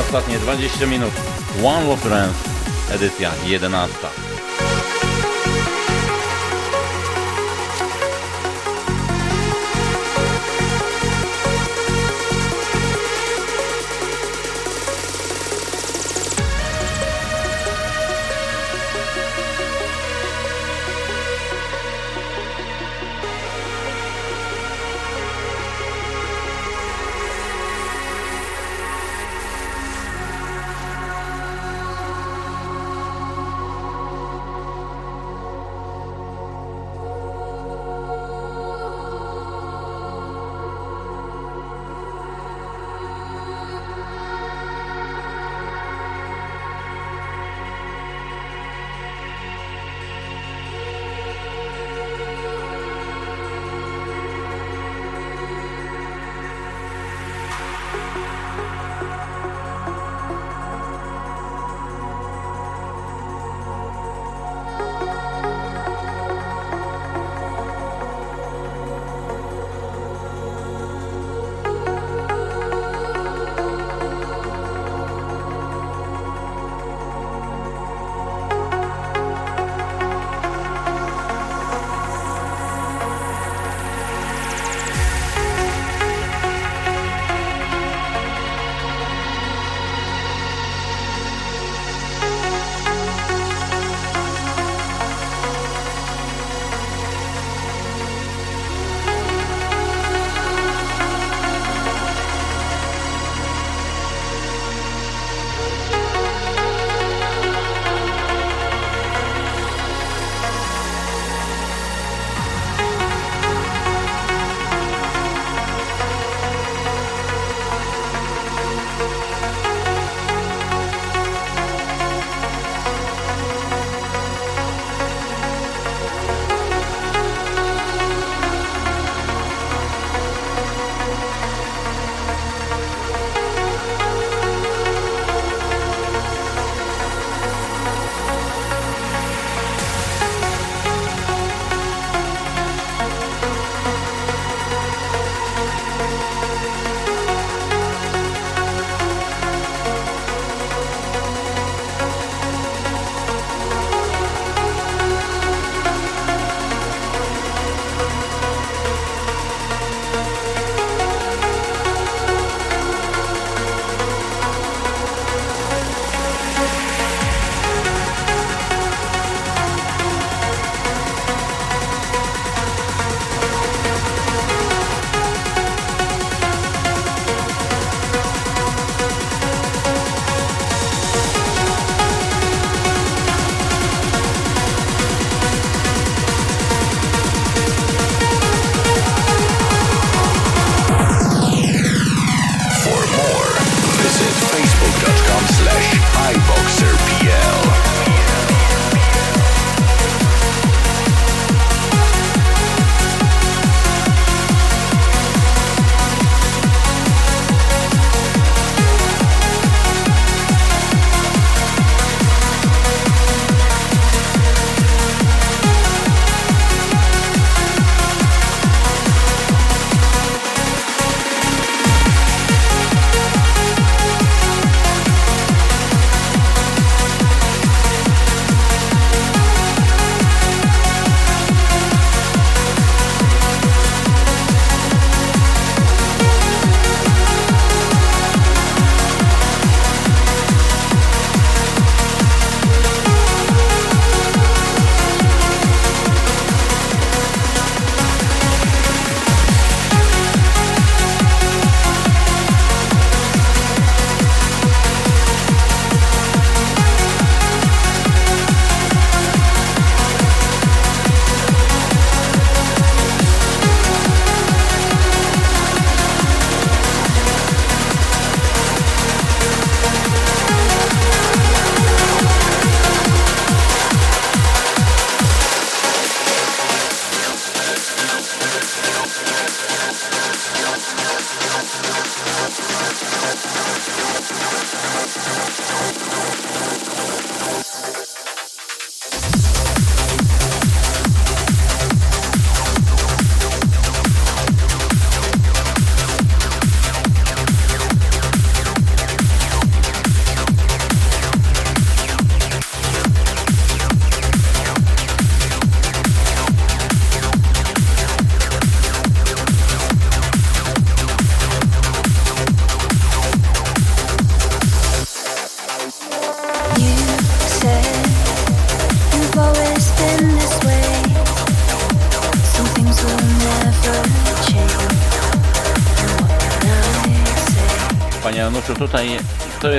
Ostatnie 20 minut. One Love Dance, edycja 11.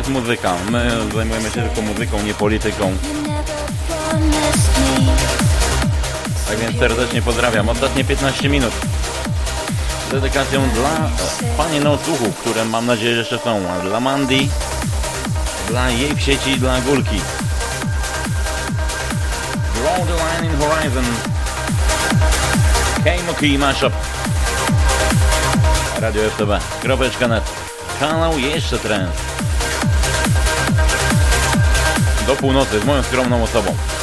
muzyka. My zajmujemy się tylko muzyką, nie polityką. Tak więc serdecznie pozdrawiam. Ostatnie 15 minut. Z dedykacją dla Pani na które mam nadzieję, że jeszcze są. Dla Mandy, dla jej sieci, dla Gulki. Draw the line in horizon. Keymoki Mashup. Radio FTB. Kropeczka net. Kanał jeszcze trend. Do północy z moją skromną osobą. This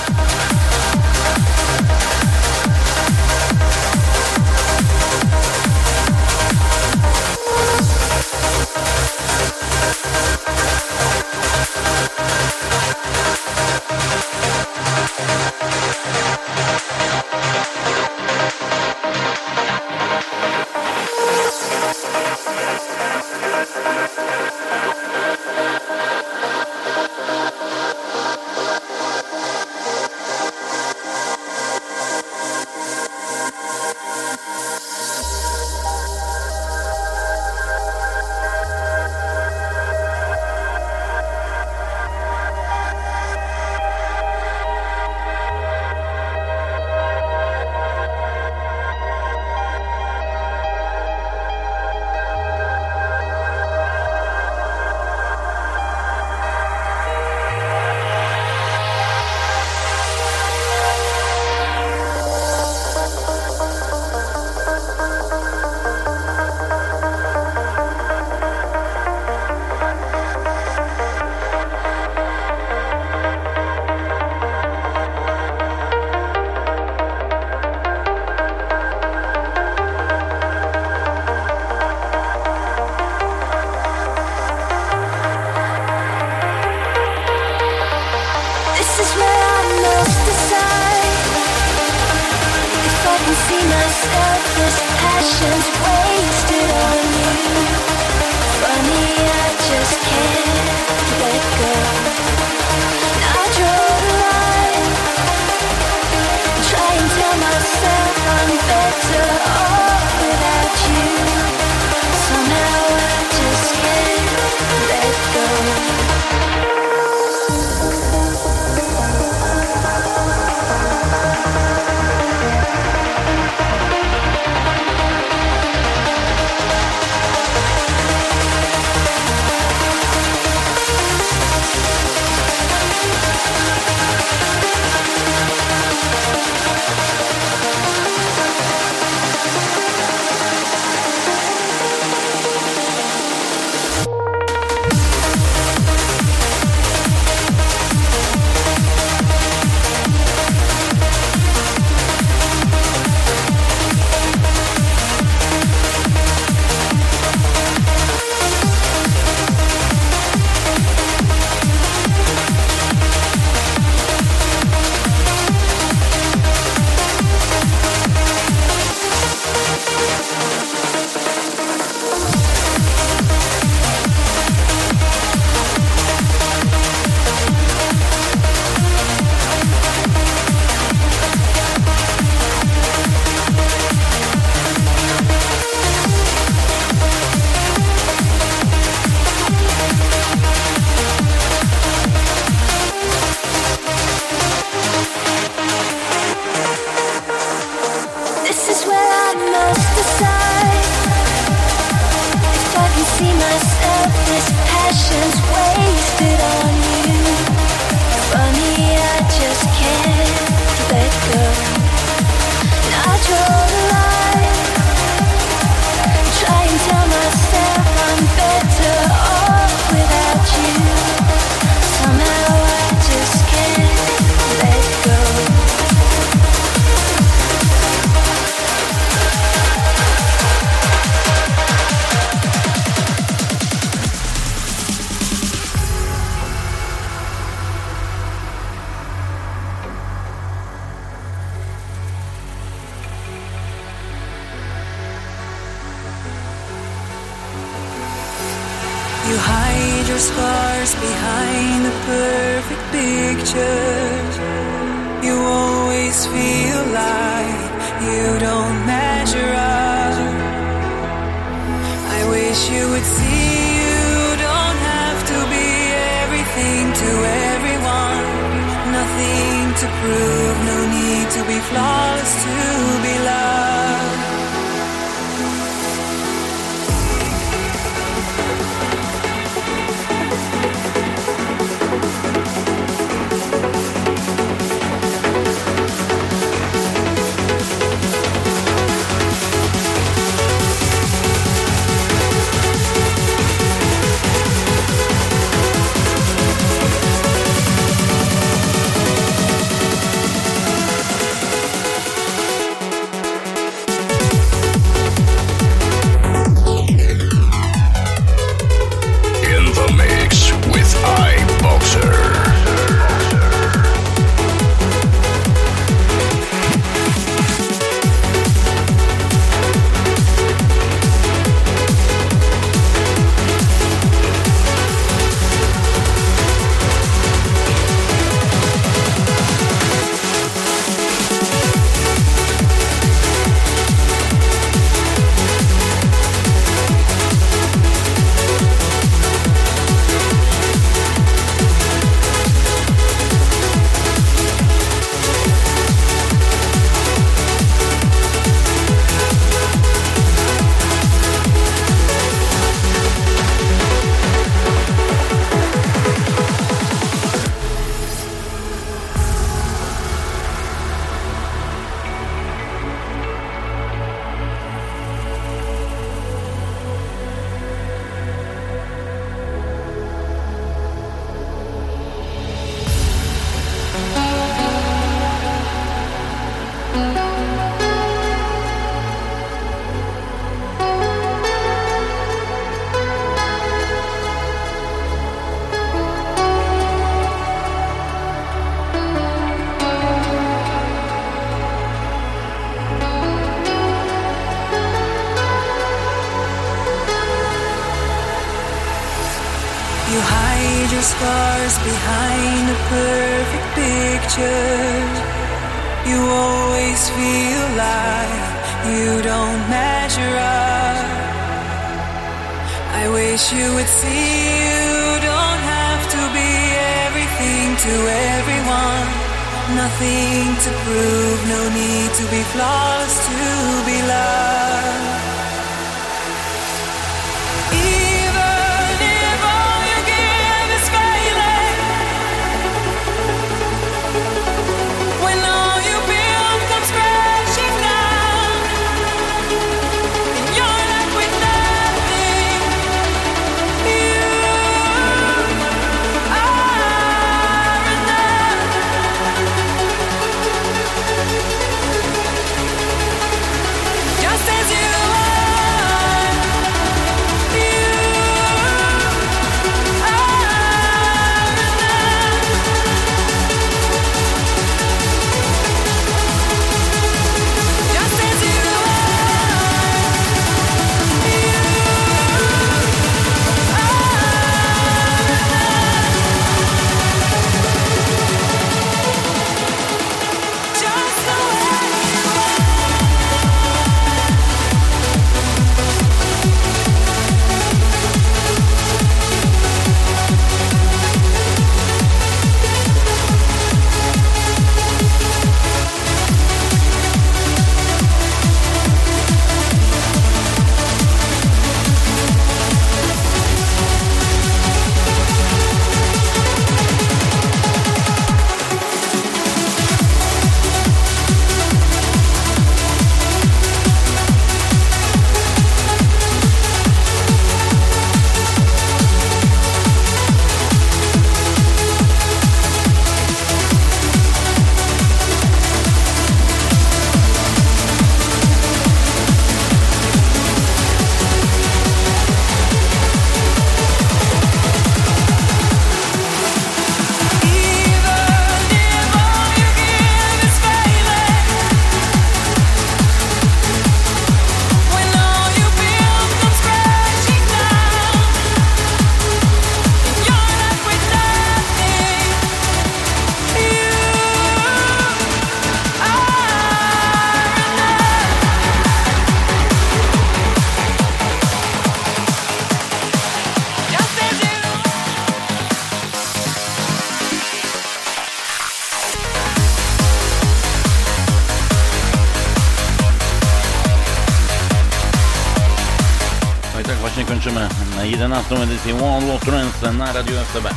2021 Lotrensa na Radio SB.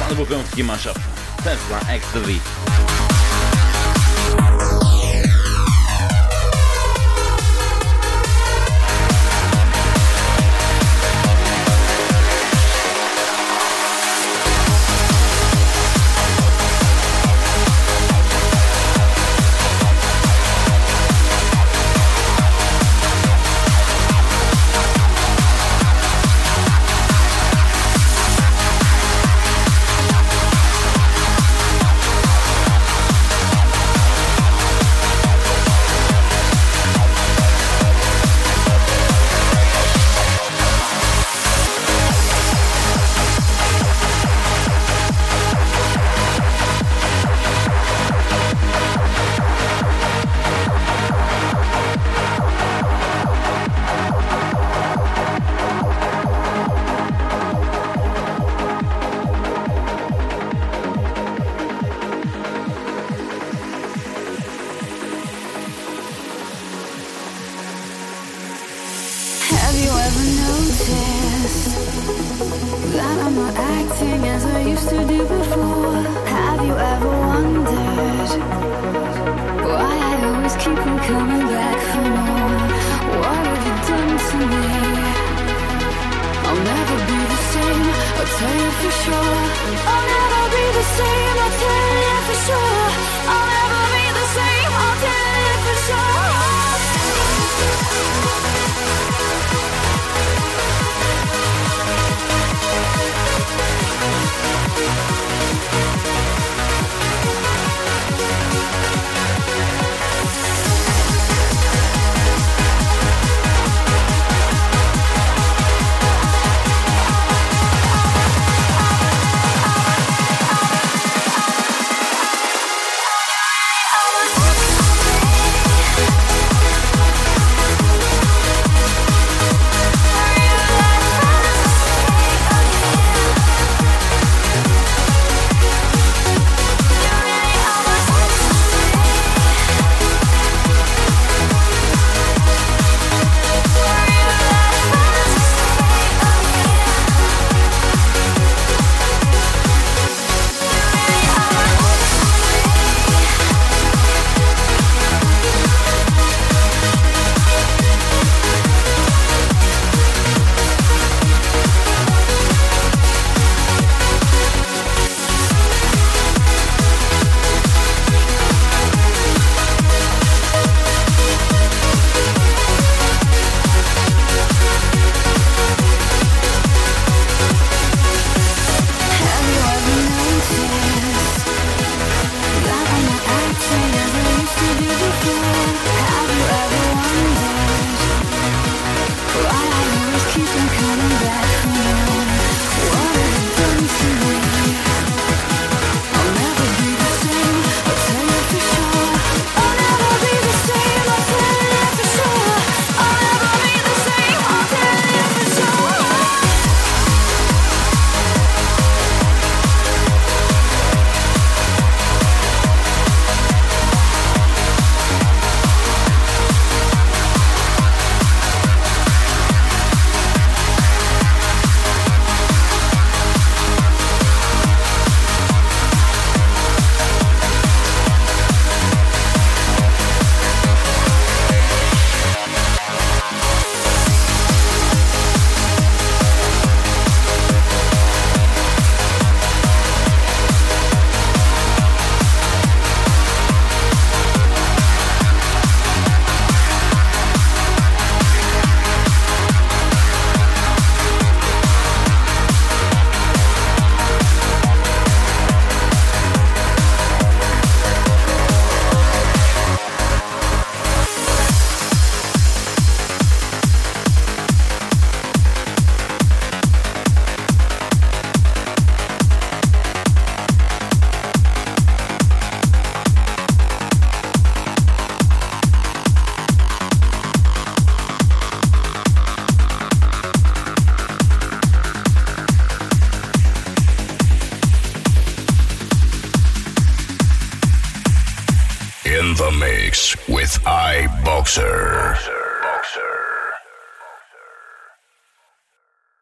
Bardzo lubię Kima Szafa, Tesla X3.